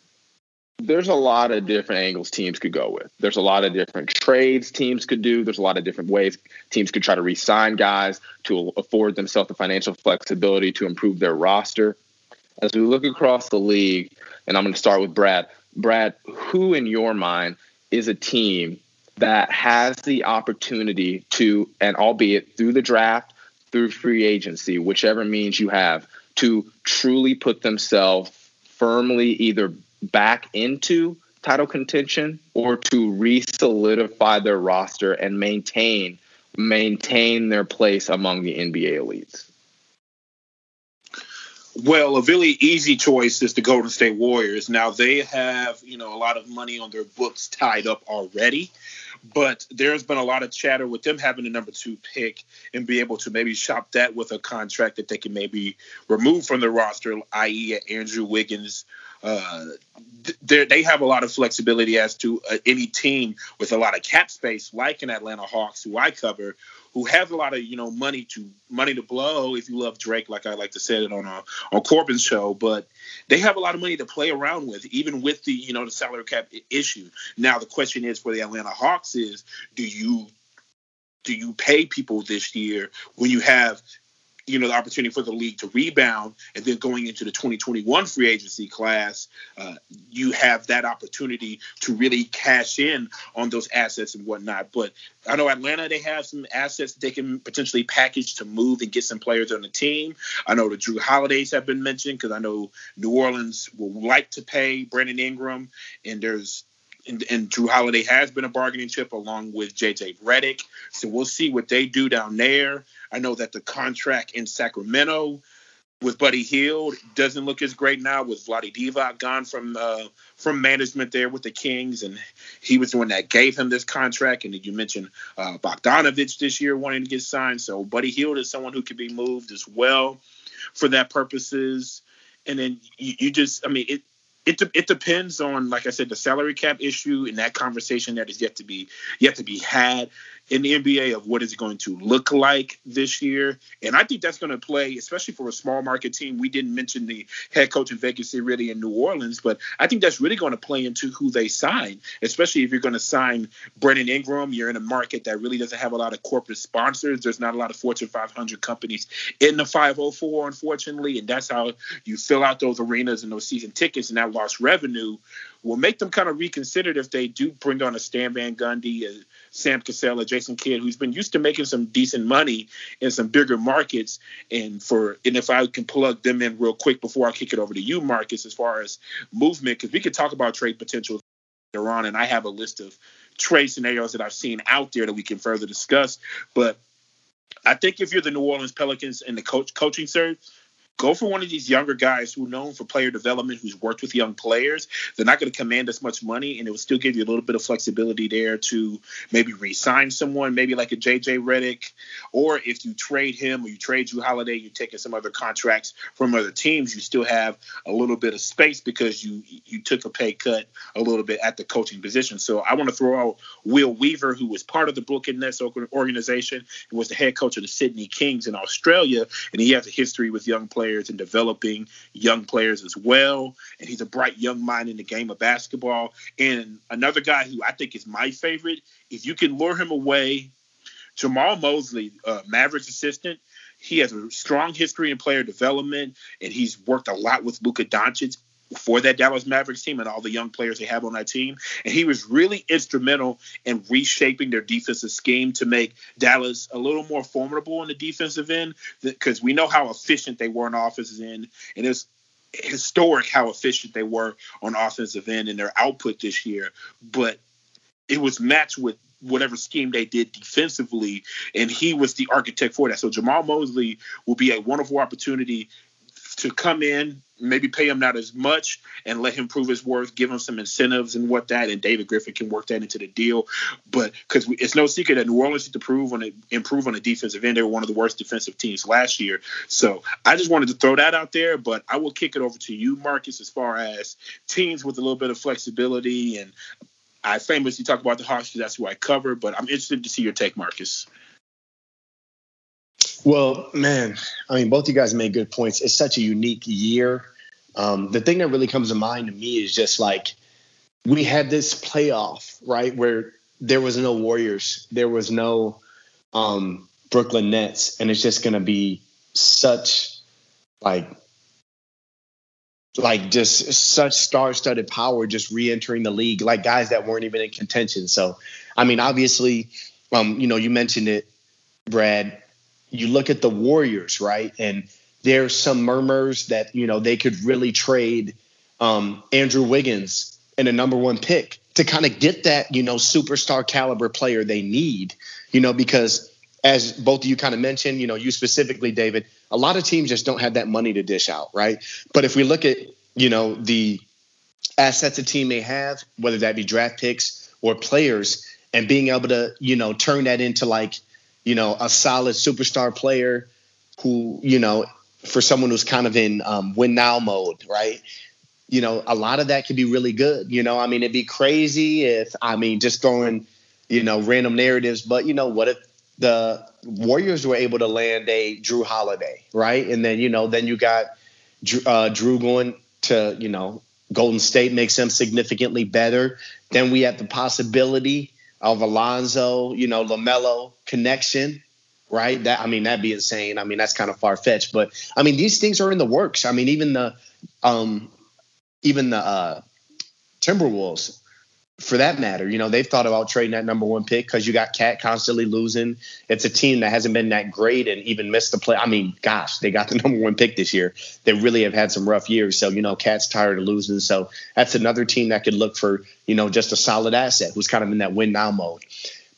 there's a lot of different angles teams could go with. There's a lot of different trades teams could do. There's a lot of different ways teams could try to re-sign guys to afford themselves the financial flexibility to improve their roster. As we look across the league, and I'm going to start with Brad. Brad, who in your mind is a team that has the opportunity to, and albeit through the draft, through free agency, whichever means you have, to truly put themselves firmly either back into title contention or to re-solidify their roster and maintain maintain their place among the NBA elites. Well, a really easy choice is the Golden State Warriors. Now they have, you know, a lot of money on their books tied up already, but there's been a lot of chatter with them having the number two pick and be able to maybe shop that with a contract that they can maybe remove from the roster, i.e., Andrew Wiggins. Uh, they have a lot of flexibility as to uh, any team with a lot of cap space, like an Atlanta Hawks, who I cover, who has a lot of you know money to money to blow. If you love Drake, like I like to say it on a, uh, on Corbin's show, but they have a lot of money to play around with, even with the you know the salary cap issue. Now the question is for the Atlanta Hawks is do you do you pay people this year when you have you know the opportunity for the league to rebound and then going into the 2021 free agency class uh, you have that opportunity to really cash in on those assets and whatnot but i know atlanta they have some assets that they can potentially package to move and get some players on the team i know the Jrue Holidays have been mentioned because i know new orleans will like to pay brandon ingram and there's and, and, Jrue Holiday has been a bargaining chip along with JJ Redick. So we'll see what they do down there. I know that the contract in Sacramento with Buddy Hield doesn't look as great now with Vlade Divac gone from uh, from management there with the Kings, and he was the one that gave him this contract. And you mentioned uh, Bogdanovich this year wanting to get signed, so Buddy Hield is someone who could be moved as well for that purposes. and then you, you just, I mean, it it, de- it depends on, like I said, the salary cap issue and that conversation that is yet to be yet to be had in the NBA of what is going to look like this year. And I think that's going to play, especially for a small market team. We didn't mention the head coaching vacancy really in New Orleans, but I think that's really going to play into who they sign, especially if you're going to sign Brandon Ingram. You're in a market that really doesn't have a lot of corporate sponsors. There's not a lot of Fortune 500 companies in the 504, unfortunately. And that's how you fill out those arenas and those season tickets and that lost revenue will make them kind of reconsider if they do bring on a Stan Van Gundy, a Sam Cassell, a Jason Kidd, who's been used to making some decent money in some bigger markets. And for and if I can plug them in real quick before I kick it over to you, Marcus, as far as movement, because we could talk about trade potential later on, and I have a list of trade scenarios that I've seen out there that we can further discuss. But I think if you're the New Orleans Pelicans and the coach coaching search, go for one of these younger guys who are known for player development, who's worked with young players. They're not going to command as much money, and it will still give you a little bit of flexibility there to maybe re-sign someone, maybe like a JJ Redick, or if you trade him or you trade Jrue Holiday, you're taking some other contracts from other teams. You still have a little bit of space because you you took a pay cut a little bit at the coaching position. So I want to throw out Will Weaver, who was part of the Brooklyn Nets organization and was the head coach of the Sydney Kings in Australia, and he has a history with young players players and developing young players as well. And he's a bright young mind in the game of basketball. And another guy who I think is my favorite, if you can lure him away, Jamahl Mosley, uh, Mavericks assistant, he has a strong history in player development, and he's worked a lot with Luka Doncic for that Dallas Mavericks team and all the young players they have on that team. And he was really instrumental in reshaping their defensive scheme to make Dallas a little more formidable on the defensive end because we know how efficient they were on the offensive end. And it's historic how efficient they were on offensive end in their output this year. But it was matched with whatever scheme they did defensively, and he was the architect for that. So Jamahl Mosley will be a wonderful opportunity to come in, maybe pay him not as much and let him prove his worth, give him some incentives and what that, and David Griffin can work that into the deal. But because it's no secret that New Orleans needs to prove on a, improve on the defensive end. They were one of the worst defensive teams last year. So I just wanted to throw that out there. But I will kick it over to you, Marcus, as far as teams with a little bit of flexibility. And I famously talk about the Hawks because that's who I cover. But I'm interested to see your take, Marcus. Well, man, I mean, both you guys made good points. It's such a unique year. Um, the thing that really comes to mind to me is just like we had this playoff, right, where there was no Warriors, there was no um, Brooklyn Nets, and it's just going to be such like like just such star-studded power just re-entering the league like guys that weren't even in contention so i mean obviously um you know you mentioned it brad you look at the Warriors, right? And there's some murmurs that, you know, they could really trade um, Andrew Wiggins and a number one pick to kind of get that, you know, superstar caliber player they need, you know, because as both of you kind of mentioned, you know, you specifically, David, a lot of teams just don't have that money to dish out, right? But if we look at, you know, the assets a team may have, whether that be draft picks or players, and being able to, you know, turn that into like you know, a solid superstar player who, you know, for someone who's kind of in um, win now mode, right? You know, a lot of that could be really good. You know, I mean, it'd be crazy if, I mean, just throwing, you know, random narratives, but you know, what if the Warriors were able to land a Jrue Holiday, right? And then, you know, then you got uh, Jrue going to, you know, Golden State makes them significantly better. Then we have the possibility of Alonzo, you know, LaMelo connection, right? That I mean, that'd be insane. I mean, that's kind of far fetched, but I mean, these things are in the works. I mean, even the um, even the uh, Timberwolves for that matter. You know, they've thought about trading that number one pick because you got KAT constantly losing. It's a team that hasn't been that great and even missed the play. I mean, gosh, they got the *laughs* number one pick this year. They really have had some rough years. So, you know, KAT's tired of losing. So that's another team that could look for, you know, just a solid asset who's kind of in that win now mode.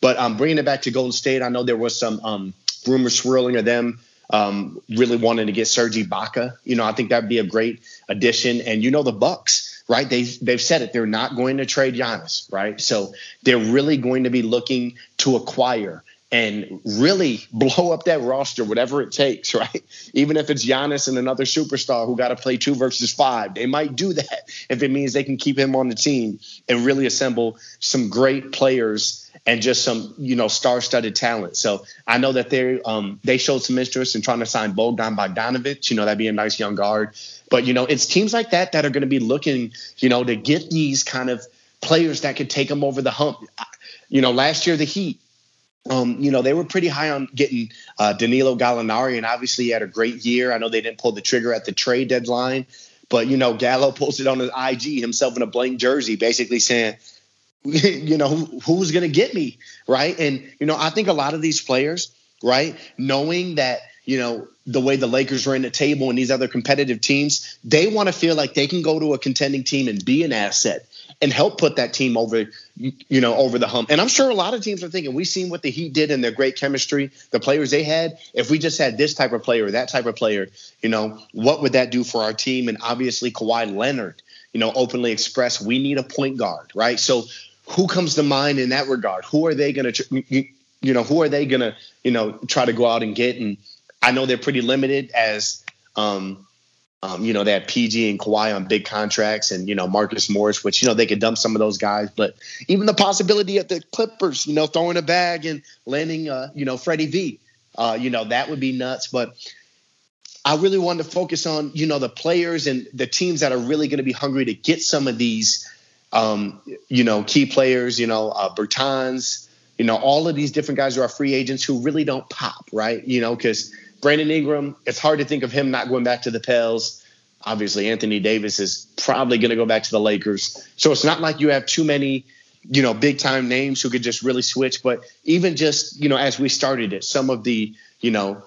But um, bringing it back to Golden State, I know there was some um, rumors swirling of them um, really wanting to get Serge Ibaka. You know, I think that'd be a great addition. And you know, the Bucks right? They they've said it. They're not going to trade Giannis, right? So they're really going to be looking to acquire and really blow up that roster, whatever it takes, *laughs* right? Even if it's Giannis and another superstar who got to play two versus five, they might do that *laughs* if it means they can keep him on the team and really assemble some great players and just some, you know, star-studded talent. So I know that they um, they showed some interest in trying to sign Bogdan Bogdanovic. You know, that'd be a nice young guard. But you know, it's teams like that that are going to be looking, you know, to get these kind of players that could take them over the hump. You know, last year the Heat um, you know, they were pretty high on getting uh, Danilo Gallinari, and obviously he had a great year. I know they didn't pull the trigger at the trade deadline, but you know, Gallo *laughs* posted on his IG himself in a blank jersey, basically saying, *laughs* you know, who, who's going to get me, right? And you know, I think a lot of these players, right, knowing that you know the way the Lakers in the table and these other competitive teams, they want to feel like they can go to a contending team and be an asset and help put that team over, you know, over the hump. And I'm sure a lot of teams are thinking we've seen what the Heat did in their great chemistry, the players they had. If we just had this type of player, that type of player, you know, what would that do for our team? And obviously Kawhi Leonard, you know, openly expressed we need a point guard, right? So who comes to mind in that regard? Who are they going to, you know, who are they going to, you know, try to go out and get? And I know they're pretty limited as, um, um, you know, they had PG and Kawhi on big contracts and, you know, Marcus Morris, which, you know, they could dump some of those guys. But even the possibility of the Clippers, you know, throwing a bag and landing, uh, you know, Freddie V, uh, you know, that would be nuts. But I really wanted to focus on, you know, the players and the teams that are really going to be hungry to get some of these, um, you know, key players, you know, uh, Bertans, you know, all of these different guys who are free agents who really don't pop, right? You know, because – Brandon Ingram, it's hard to think of him not going back to the Pels. Obviously, Anthony Davis is probably going to go back to the Lakers. So it's not like you have too many, you know, big time names who could just really switch. But even just, you know, as we started it, some of the, you know,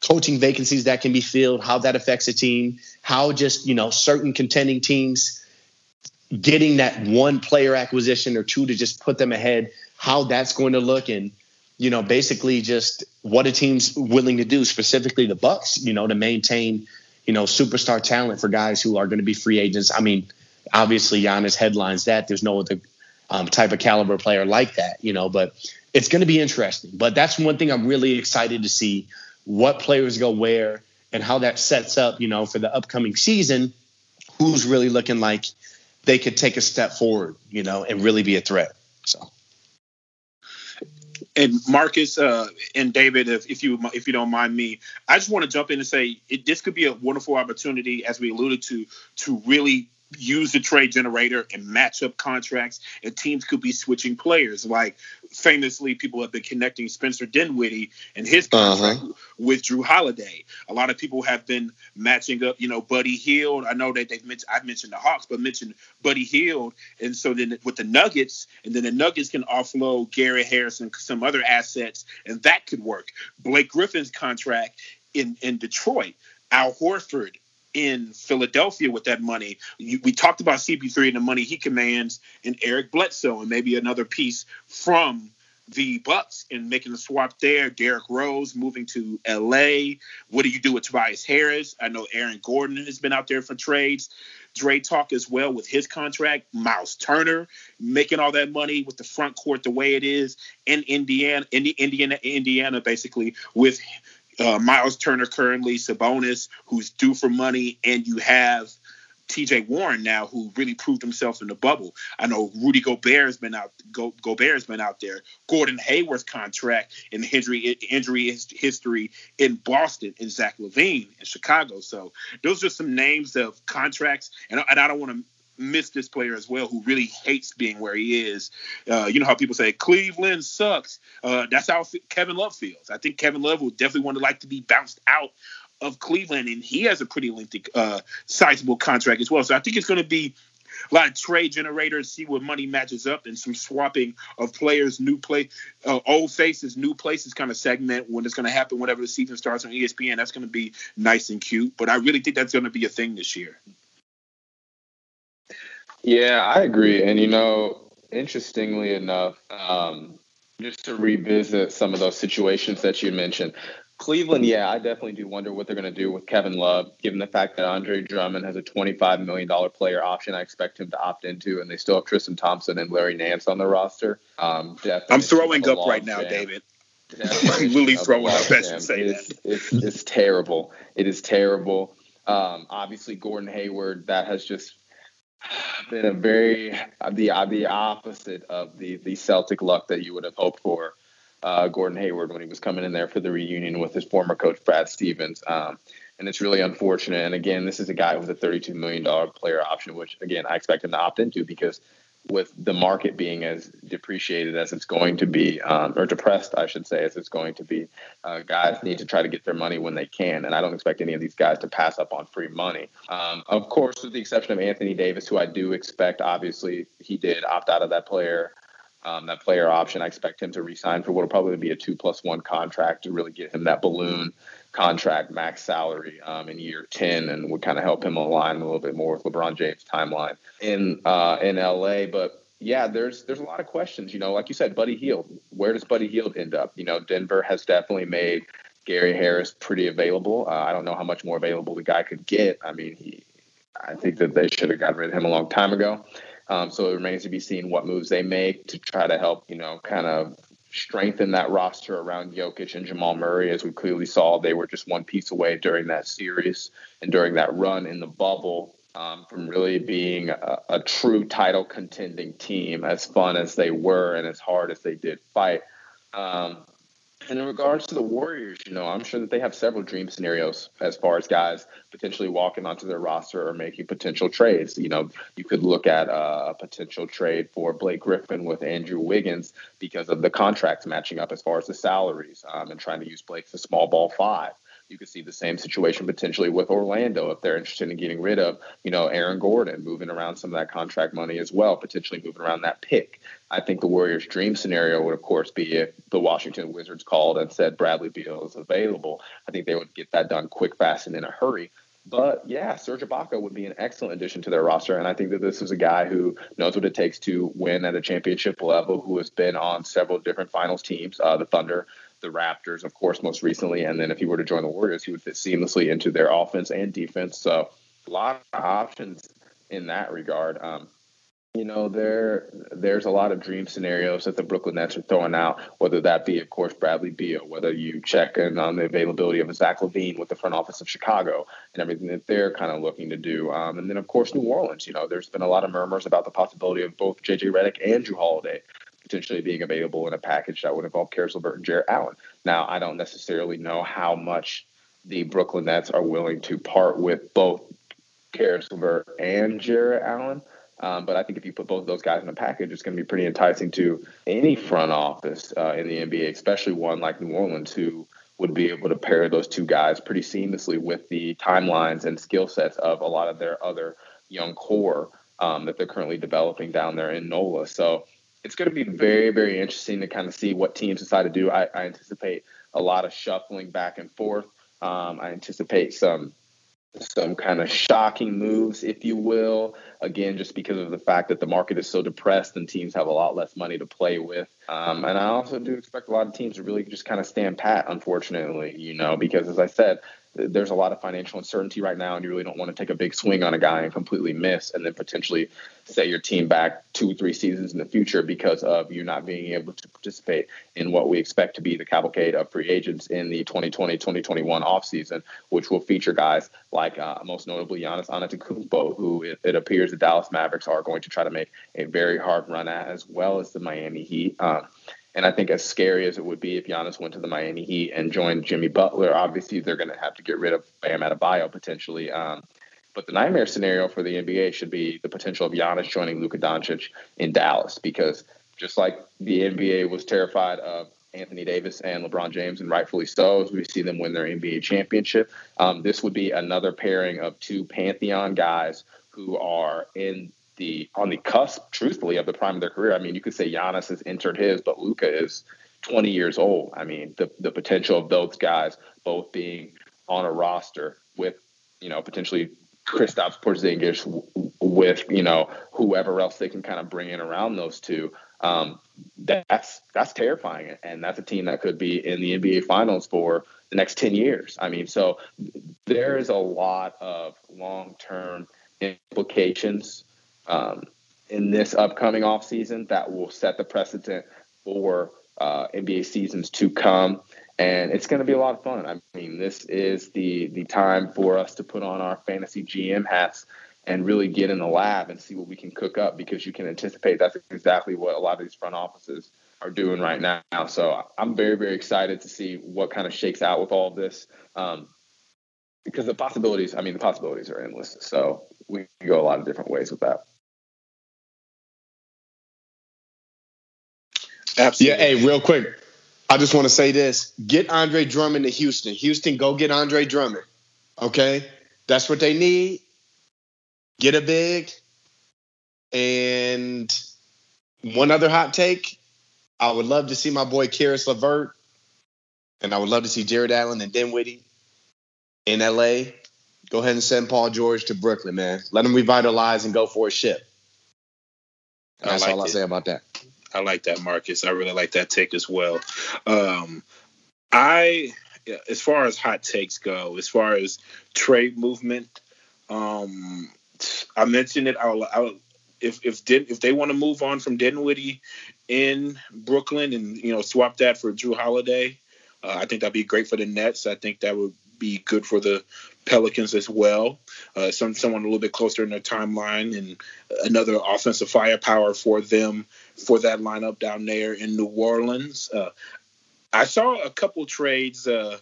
coaching vacancies that can be filled, how that affects a team, how just, you know, certain contending teams getting that one player acquisition or two to just put them ahead, how that's going to look. And, you know, basically just what a team's willing to do, specifically the Bucks, you know, to maintain, you know, superstar talent for guys who are going to be free agents. I mean, obviously Giannis headlines that. There's no other um, type of caliber player like that, you know, but it's going to be interesting. But that's one thing I'm really excited to see what players go where and how that sets up, you know, for the upcoming season. Who's really looking like they could take a step forward, you know, and really be a threat. So and Marcus uh, and David, if, if, you if you don't mind me, I just want to jump in and say it, this could be a wonderful opportunity, as we alluded to, to really use the trade generator and match up contracts, and teams could be switching players. Like famously, people have been connecting Spencer Dinwiddie and his uh-huh. contract uh-huh. with Jrue Holiday. A lot of people have been matching up, you know, Buddy Hield. I know that they've mentioned I've mentioned the Hawks, but mentioned Buddy Hield, and so then with the Nuggets, and then the Nuggets can offload Gary Harris and some other assets, and that could work. Blake Griffin's contract in in Detroit. Al Horford in Philadelphia with that money. You, we talked about CP3 and the money he commands, and Eric Bledsoe, and maybe another piece from the Bucks and making the swap there. Derrick Rose moving to LA. What do you do with Tobias Harris? I know Aaron Gordon has been out there for trades. Dre talk as well with his contract. Miles Turner making all that money with the front court the way it is in Indiana, in Indiana, Indiana, basically with uh, Miles Turner currently, Sabonis, who's due for money, and you have TJ Warren now, who really proved himself in the bubble. I know Rudy Gobert has been out. Go, Gobert has been out there. Gordon Hayward's contract and injury injury history in Boston, and Zach LaVine in Chicago. So those are some names of contracts, and, and I don't want to miss this player as well, who really hates being where he is. Uh, you know how people say Cleveland sucks. Uh, that's how Kevin Love feels. I think Kevin Love would definitely want to like to be bounced out of Cleveland, and he has a pretty lengthy, uh, sizable contract as well. So I think it's going to be a lot of trade generators, see what money matches up, and some swapping of players, new play, uh, old faces, new places kind of segment when it's going to happen whenever the season starts on ESPN. That's going to be nice and cute. But I really think that's going to be a thing this year. Yeah, I agree. And, you know, interestingly enough, um, just to revisit some of those situations that you mentioned, Cleveland, yeah, I definitely do wonder what they're going to do with Kevin Love, given the fact that Andre Drummond has a $25 million player option. I expect him to opt into, and they still have Tristan Thompson and Larry Nance on the roster. Um, I'm throwing up right now, jam. David. Willie *laughs* throwing up. Best say it's, it's, it's terrible. It is terrible. Um, obviously, Gordon Hayward. That has just been a very the the opposite of the the Celtic luck that you would have hoped for. Uh, Gordon Hayward when he was coming in there for the reunion with his former coach Brad Stevens. Um, and it's really unfortunate. And again, this is a guy with a $32 million player option, which again I expect him to opt into because with the market being as depreciated as it's going to be, um, or depressed, I should say, as it's going to be, uh, guys need to try to get their money when they can. And I don't expect any of these guys to pass up on free money. Um, of course, with the exception of Anthony Davis, who I do expect, obviously, he did opt out of that player. Um, that player option, I expect him to resign for what will probably be a two plus one contract to really get him that balloon contract max salary um, in year 10 and would kind of help him align a little bit more with LeBron James timeline in uh, in LA. But yeah, there's there's a lot of questions. You know, like you said, Buddy Hield. Where does Buddy Hield end up? You know, Denver has definitely made Gary Harris pretty available. Uh, I don't know how much more available the guy could get. I mean, he. I think that they should have gotten rid of him a long time ago. Um, so it remains to be seen what moves they make to try to help, you know, kind of strengthen that roster around Jokic and Jamal Murray. As we clearly saw, they were just one piece away during that series and during that run in the bubble um, from really being a, a, true title contending team, as fun as they were and as hard as they did fight. Um, and in regards to the Warriors, you know, I'm sure that they have several dream scenarios as far as guys potentially walking onto their roster or making potential trades. You know, you could look at a potential trade for Blake Griffin with Andrew Wiggins because of the contracts matching up as far as the salaries um, and trying to use Blake for small ball five. You could see the same situation potentially with Orlando if they're interested in getting rid of, you know, Aaron Gordon, moving around some of that contract money as well, potentially moving around that pick. I think the Warriors' dream scenario would, of course, be if the Washington Wizards called and said Bradley Beal is available. I think they would get that done quick, fast, and in a hurry. But yeah, Serge Ibaka would be an excellent addition to their roster, and I think that this is a guy who knows what it takes to win at a championship level, who has been on several different finals teams, uh, the Thunder, the Raptors, of course, most recently. And then if he were to join the Warriors, he would fit seamlessly into their offense and defense. So a lot of options in that regard. Um, you know, there there's a lot of dream scenarios that the Brooklyn Nets are throwing out, whether that be, of course, Bradley Beal, whether you check in on the availability of Zach LaVine with the front office of Chicago and everything that they're kind of looking to do. Um, and then, of course, New Orleans. You know, there's been a lot of murmurs about the possibility of both J.J. Redick and Jrue Holiday potentially being available in a package that would involve Caris LeVert and Jarrett Allen. Now, I don't necessarily know how much the Brooklyn Nets are willing to part with both Caris LeVert and Jarrett Allen. Um, but I think if you put both of those guys in a package, it's going to be pretty enticing to any front office uh, in the NBA, especially one like New Orleans, who would be able to pair those two guys pretty seamlessly with the timelines and skill sets of a lot of their other young core um, that they're currently developing down there in NOLA. So it's going to be very, very interesting to kind of see what teams decide to do. I, I anticipate a lot of shuffling back and forth. Um, I anticipate some some kind of shocking moves, if you will. Again, just because of the fact that the market is so depressed and teams have a lot less money to play with. Um, and I also do expect a lot of teams to really just kind of stand pat, unfortunately, you know, because as I said, there's a lot of financial uncertainty right now, and you really don't want to take a big swing on a guy and completely miss, and then potentially set your team back two, three seasons in the future because of you not being able to participate in what we expect to be the cavalcade of free agents in the 2020-2021 offseason, which will feature guys like uh, most notably Giannis Antetokounmpo, who it, it, appears the Dallas Mavericks are going to try to make a very hard run at, as well as the Miami Heat. Um, and I think as scary as it would be if Giannis went to the Miami Heat and joined Jimmy Butler, obviously they're going to have to get rid of Bam Adebayo potentially. Um, but the nightmare scenario for the NBA should be the potential of Giannis joining Luka Doncic in Dallas, because just like the NBA was terrified of Anthony Davis and LeBron James, and rightfully so, as we see them win their NBA championship, um, this would be another pairing of two pantheon guys who are in the on the cusp, truthfully, of the prime of their career. I mean, you could say Giannis has entered his, but Luka is 20 years old. I mean, the the potential of those guys both being on a roster with, you know, potentially Kristaps Porzingis with, you know, whoever else they can kind of bring in around those two. Um, that's that's terrifying, and that's a team that could be in the NBA Finals for the next 10 years. I mean, so there is a lot of long term implications um, in this upcoming offseason that will set the precedent for uh, NBA seasons to come. And it's going to be a lot of fun. I mean, this is the the time for us to put on our fantasy GM hats and really get in the lab and see what we can cook up because you can anticipate that's exactly what a lot of these front offices are doing right now. So I'm very, very excited to see what kind of shakes out with all this. Um, because the possibilities, I mean, the possibilities are endless. So we can go a lot of different ways with that. Absolutely. Yeah. Hey, real quick, I just want to say this: get Andre Drummond to Houston. Houston, go get Andre Drummond. Okay, that's what they need. Get a big. And one other hot take: I would love to see my boy Caris LeVert, and I would love to see Jarrett Allen and Dinwiddie in LA. Go ahead and send Paul George to Brooklyn, man. Let him revitalize and go for a ship. That's all I say about that. I like that, Marcus. I really like that take as well. Um, I, as far as hot takes go, as far as trade movement, um, I mentioned it. I'll, I'll if if if they want to move on from Dinwiddie in Brooklyn and you know swap that for Jrue Holiday, uh, I think that'd be great for the Nets. I think that would be good for the Pelicans as well. Uh, some someone a little bit closer in their timeline and another offensive firepower for them for that lineup down there in New Orleans. Uh, I saw a couple trades, uh,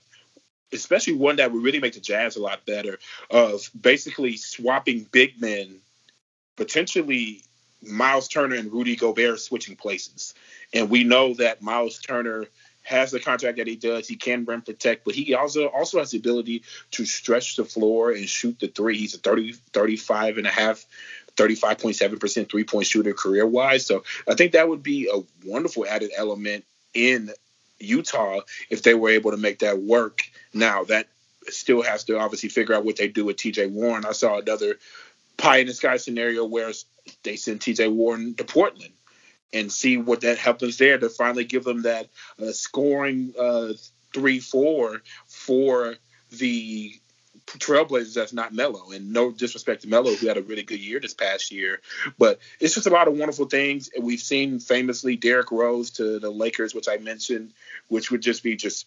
especially one that would really make the Jazz a lot better, of basically swapping big men, potentially Miles Turner and Rudy Gobert switching places. And we know that Miles Turner has the contract that he does. He can rim protect, but he also also has the ability to stretch the floor and shoot the three. He's a 30, 35 and a half 35.7% three point shooter career wise. So I think that would be a wonderful added element in Utah if they were able to make that work. Now, that still has to obviously figure out what they do with TJ Warren. I saw another pie in the sky scenario where they send TJ Warren to Portland and see what that happens there to finally give them that uh, scoring uh, three four for the Trailblazers that's not Melo. And no disrespect to Melo, who had a really good year this past year. But it's just a lot of wonderful things. We've seen famously Derrick Rose to the Lakers, which I mentioned, which would just be just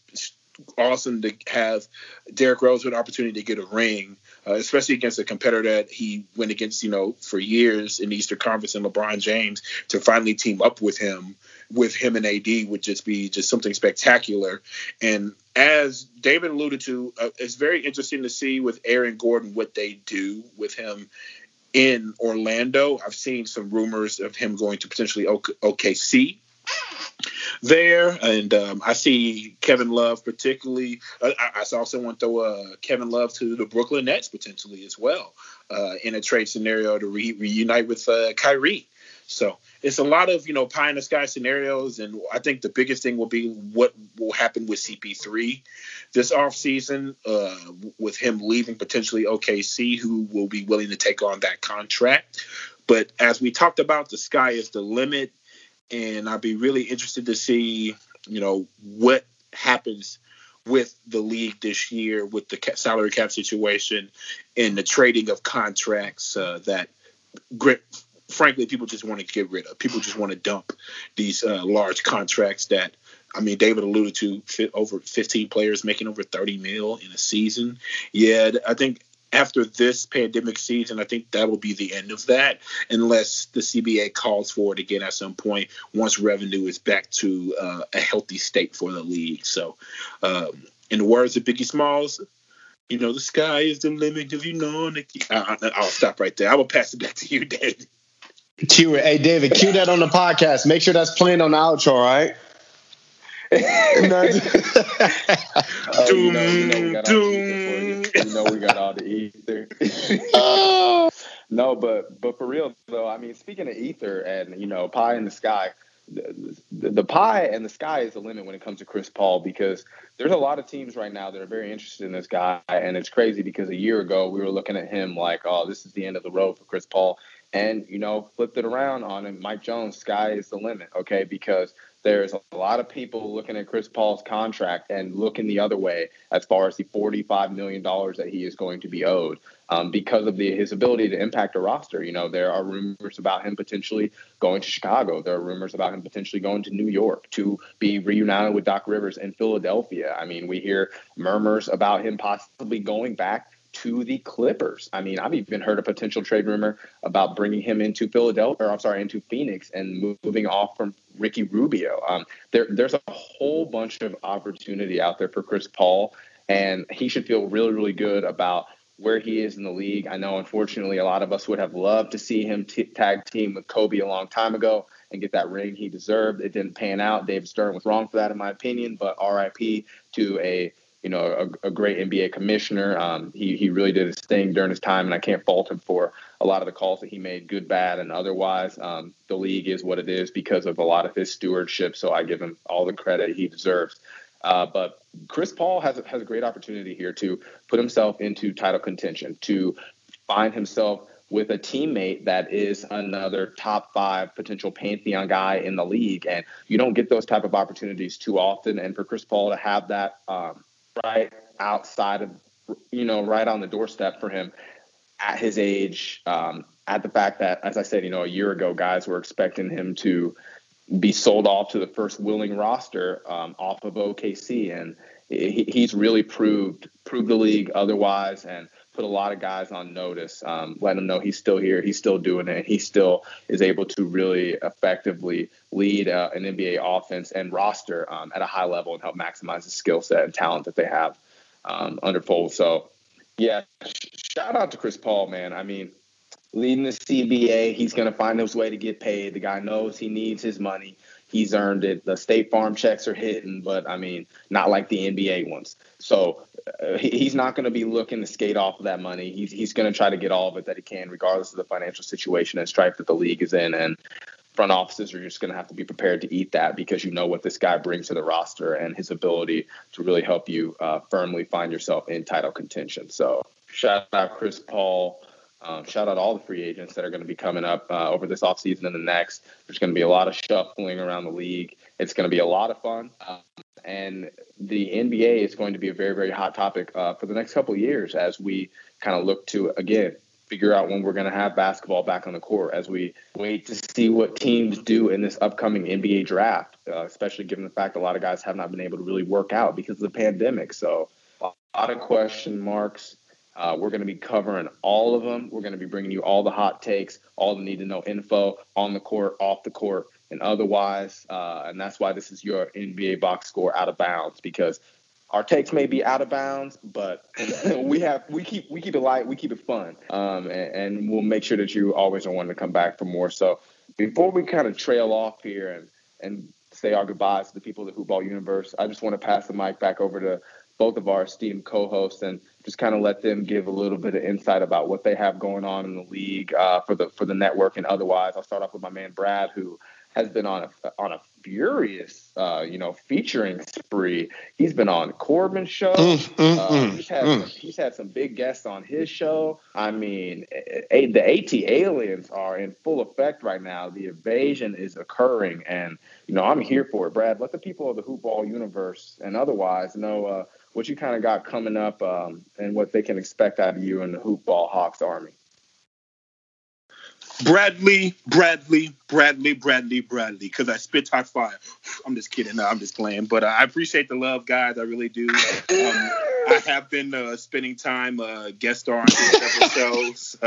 awesome to have Derrick Rose with an opportunity to get a ring, uh, especially against a competitor that he went against, you know, for years in the Eastern Conference and LeBron James to finally team up with him, with him and AD would just be just something spectacular. And as David alluded to, uh, it's very interesting to see with Aaron Gordon what they do with him in Orlando. I've seen some rumors of him going to potentially OKC there, and um, I see Kevin Love particularly. Uh, I, I, saw someone throw uh, Kevin Love to the Brooklyn Nets potentially as well uh, in a trade scenario to re- reunite with uh, Kyrie. So it's a lot of you know pie in the sky scenarios, and I think the biggest thing will be what will happen with CP3 this offseason uh, with him leaving potentially OKC, who will be willing to take on that contract. But as we talked about, the sky is the limit and I'd be really interested to see, you know, what happens with the league this year with the salary cap situation and the trading of contracts uh, that, frankly, people just want to get rid of. People just want to dump these uh, large contracts that. I mean, David alluded to over 15 players making over 30 mil in a season. Yeah, I think after this pandemic season, I think that will be the end of that, unless the CBA calls for it again at some point once revenue is back to uh, a healthy state for the league. So, um, in the words of Biggie Smalls, you know, the sky is the limit if you know. I, will stop right there. I will pass it back to you, David. Cue it. Hey, David, cue that on the podcast. Make sure that's playing on the outro, all right? *laughs* oh, you know, you know, doom. You know we got all the ether. *laughs* no, but but for real though, I mean, speaking of ether and you know pie in the sky, the, the, the pie and the sky is the limit when it comes to Chris Paul because there's a lot of teams right now that are very interested in this guy, and it's crazy because a year ago we were looking at him like, oh, this is the end of the road for Chris Paul, and you know flipped it around on him. Mike Jones, sky is the limit, okay? Because there's a lot of people looking at Chris Paul's contract and looking the other way as far as the $45 million that he is going to be owed um, because of the, his ability to impact a roster. You know, there are rumors about him potentially going to Chicago. There are rumors about him potentially going to New York to be reunited with Doc Rivers in Philadelphia. I mean, we hear murmurs about him possibly going back to the Clippers. I mean, I've even heard a potential trade rumor about bringing him into Philadelphia, or I'm sorry, into Phoenix and moving off from Ricky Rubio. Um, there, there's a whole bunch of opportunity out there for Chris Paul, and he should feel really, really good about where he is in the league. I know, unfortunately, a lot of us would have loved to see him t- tag team with Kobe a long time ago and get that ring he deserved. It didn't pan out. David Stern was wrong for that, in my opinion. But RIP to a you know, a, a great NBA commissioner. Um, he he really did his thing during his time, and I can't fault him for a lot of the calls that he made, good, bad, and otherwise. Um, the league is what it is because of a lot of his stewardship, so I give him all the credit he deserves. Uh, but Chris Paul has a, has a great opportunity here to put himself into title contention, to find himself with a teammate that is another top five potential pantheon guy in the league, and you don't get those type of opportunities too often. And for Chris Paul to have that um, right outside of, you know, right on the doorstep for him at his age. Um, at the fact that, as I said, you know, a year ago, guys were expecting him to be sold off to the first willing roster um, off of OKC, and he, he's really proved proved the league otherwise, and put a lot of guys on notice, um, letting them know he's still here, he's still doing it, he still is able to really effectively lead uh, an NBA offense and roster um, at a high level and help maximize the skill set and talent that they have um, under Fold. So, yeah, shout out to Chris Paul, man. I mean, leading the CBA, he's going to find his way to get paid. The guy knows he needs his money. He's earned it. The State Farm checks are hitting, but I mean, not like the NBA ones. So uh, he, he's not going to be looking to skate off of that money. He's he's going to try to get all of it that he can, regardless of the financial situation and strife that the league is in. And front offices are just going to have to be prepared to eat that because you know what this guy brings to the roster and his ability to really help you uh, firmly find yourself in title contention. So shout out Chris Paul. Um, shout out all the free agents that are going to be coming up uh, over this offseason and the next. There's going to be a lot of shuffling around the league. It's going to be a lot of fun. Um, and the NBA is going to be a very, very hot topic uh, for the next couple of years as we kind of look to, again, figure out when we're going to have basketball back on the court as we wait to see what teams do in this upcoming NBA draft, uh, especially given the fact a lot of guys have not been able to really work out because of the pandemic. So, a lot of question marks. Uh, we're going to be covering all of them. We're going to be bringing you all the hot takes, all the need to know info on the court, off the court, and otherwise. Uh, and that's why this is your NBA box score out of bounds because our takes may be out of bounds, but *laughs* we have we keep we keep it light, we keep it fun, um, and, and, we'll make sure that you always are wanting to come back for more. So before we kind of trail off here and and say our goodbyes to the people of the Hoopball universe, I just want to pass the mic back over to both of our esteemed co-hosts and just kind of let them give a little bit of insight about what they have going on in the league uh, for the for the network and otherwise. I'll start off with my man Brad, who has been on a on a furious, uh, you know, featuring spree. He's been on Corbin's show. Mm, mm, uh, mm, he's, had mm. some, he's had some big guests on his show. I mean, a, a, the ATLiens are in full effect right now. The invasion is occurring, and you know, I'm here for it. Brad, let the people of the hoopball universe and otherwise know uh, what you kind of got coming up um, and what they can expect out of you in the hoopball Hawks army. Bradley, Bradley, Bradley, Bradley, Bradley, because I spit hot fire. I'm just kidding. No, I'm just playing. But uh, I appreciate the love, guys. I really do. Um, I have been uh, spending time uh, guest starring on several *laughs* shows.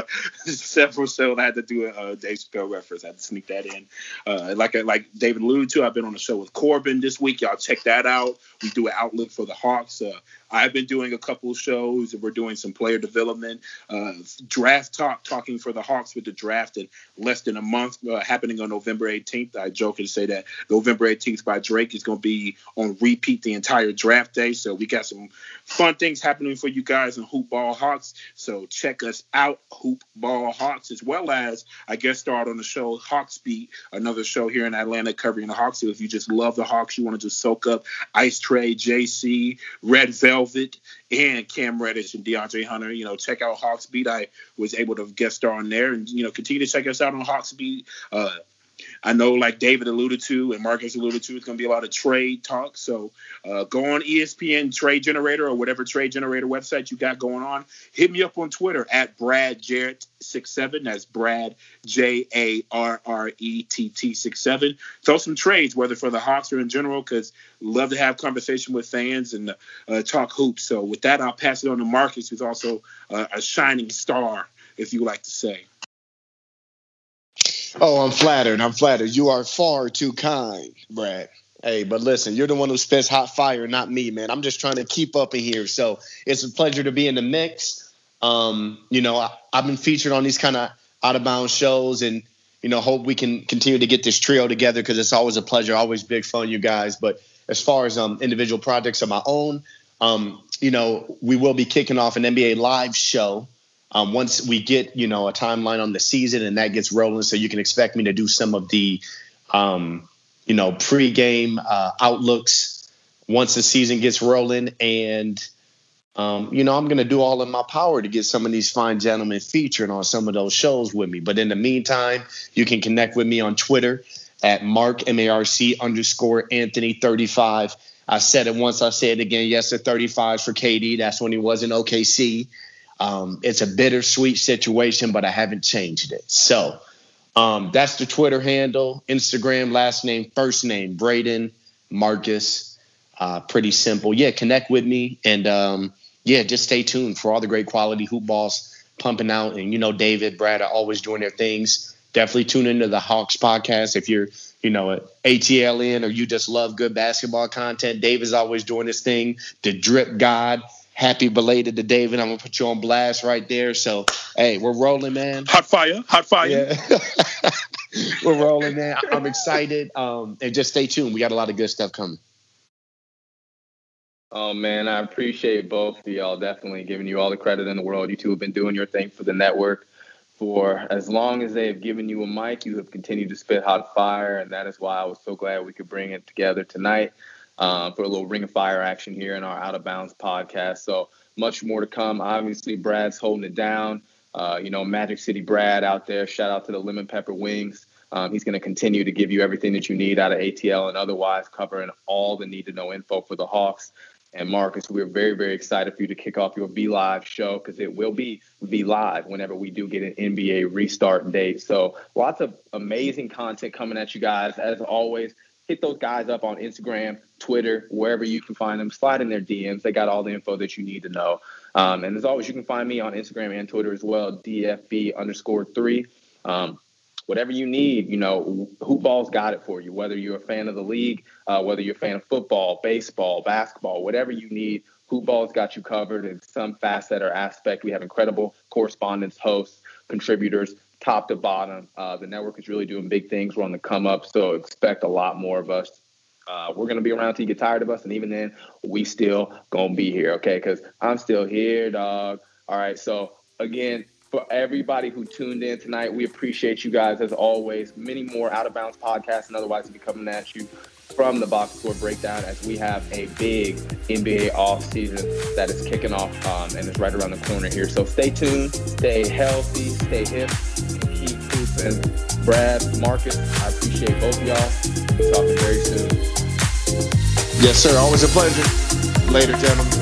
several shows. I had to do a, a Dave Chappelle reference. I had to sneak that in. Uh, like like David alluded to, I've been on a show with Corbin this week. Y'all check that out. We do an outlook for the Hawks. I've been doing a couple shows. We're doing some player development, uh, draft talk, talking for the Hawks with the draft in less than a month, uh, happening on November 18th. I joke and say that November 18th by Drake is going to be on repeat the entire draft day. So we got some fun things happening for you guys in Hoop Ball Hawks. So check us out, Hoop Ball Hawks, as well as I guess start on the show Hawks Beat, another show here in Atlanta covering the Hawks. So if you just love the Hawks, you want to just soak up Ice Trae, JC, Red Velvet, and Cam Reddish and DeAndre Hunter. You know, check out Hawks Beat. I was able to guest star on there, and you know, continue to check us out on Hawks Beat. Uh, I know, like David alluded to and Marcus alluded to, it's going to be a lot of trade talk. So uh, go on ESPN Trade Generator or whatever trade generator website you got going on. Hit me up on Twitter at Brad Jarrett six seven. That's Brad J A R R E T T six seven. Throw some trades, whether for the Hawks or in general, because love to have conversation with fans and uh, talk hoops. So with that, I'll pass it on to Marcus, who's also uh, a shining star, if you like to say. Oh, I'm flattered. I'm flattered. You are far too kind, Brad. Hey, but listen, you're the one who spits hot fire, not me, man. I'm just trying to keep up in here. So it's a pleasure to be in the mix. Um, you know, I, have been featured on these kind of out of bounds shows and, you know, hope we can continue to get this trio together because it's always a pleasure, always big fun, you guys. But as far as um, individual projects of my own, um, you know, we will be kicking off an NBA live show um, once we get you know a timeline on the season and that gets rolling. So you can expect me to do some of the um, you know pre-game uh, outlooks once the season gets rolling and. Um, you know, I'm going to do all in my power to get some of these fine gentlemen featured on some of those shows with me. But in the meantime, you can connect with me on Twitter at Mark M A R C underscore Anthony 35. I said it once, I said it again. Yes, the 35 for KD. That's when he was in OKC. Um, it's a bittersweet situation, but I haven't changed it. So um, that's the Twitter handle, Instagram, last name, first name, Braden Marcus. Uh, pretty simple. Yeah, connect with me and um, yeah, just stay tuned for all the great quality hoop balls pumping out. And you know, David, Brad are always doing their things. Definitely tune into the Hawks podcast if you're, you know, an ATLien or you just love good basketball content. Dave is always doing this thing. The Drip God happy belated to David. I'm gonna put you on blast right there. So hey, we're rolling, man. Hot fire, hot fire. Yeah. *laughs* we're rolling, man. I'm excited. Um, and just stay tuned. We got a lot of good stuff coming. Oh man, I appreciate both of y'all. Definitely giving you all the credit in the world. You two have been doing your thing for the network for as long as they have given you a mic. You have continued to spit hot fire, and that is why I was so glad we could bring it together tonight um, for a little ring of fire action here in our Out of Bounds podcast. So much more to come. Obviously, Brad's holding it down. Uh, you know, Magic City Brad out there. Shout out to the Lemon Pepper Wings. Um, he's going to continue to give you everything that you need out of ATL and otherwise, covering all the need to know info for the Hawks. And Marcus, we're very, very excited for you to kick off your V Live show because it will be V Live whenever we do get an NBA restart date. So lots of amazing content coming at you guys. As always, hit those guys up on Instagram, Twitter, wherever you can find them. Slide in their DMs. They got all the info that you need to know. Um, and as always, you can find me on Instagram and Twitter as well, DFB underscore three. Um, whatever you need, you know, Hoopball's got it for you. Whether you're a fan of the league, uh, whether you're a fan of football, baseball, basketball, whatever you need, Hoopball's got you covered in some facet or aspect. We have incredible correspondents, hosts, contributors top to bottom. Uh, the network is really doing big things. We're on the come up, so expect a lot more of us. Uh, we're gonna be around till you get tired of us, and even then, we still gonna be here, okay? Because I'm still here, dog. All right. So again, for everybody who tuned in tonight, we appreciate you guys as always. Many more out of bounds podcasts and otherwise will be coming at you from the box score breakdown as we have a big NBA off season that is kicking off um, and is right around the corner here. So stay tuned, stay healthy, stay hip, keep hooping. Brad, Marcus, I appreciate both of y'all. We'll talking very soon. Yes, sir. Always a pleasure. Later, gentlemen.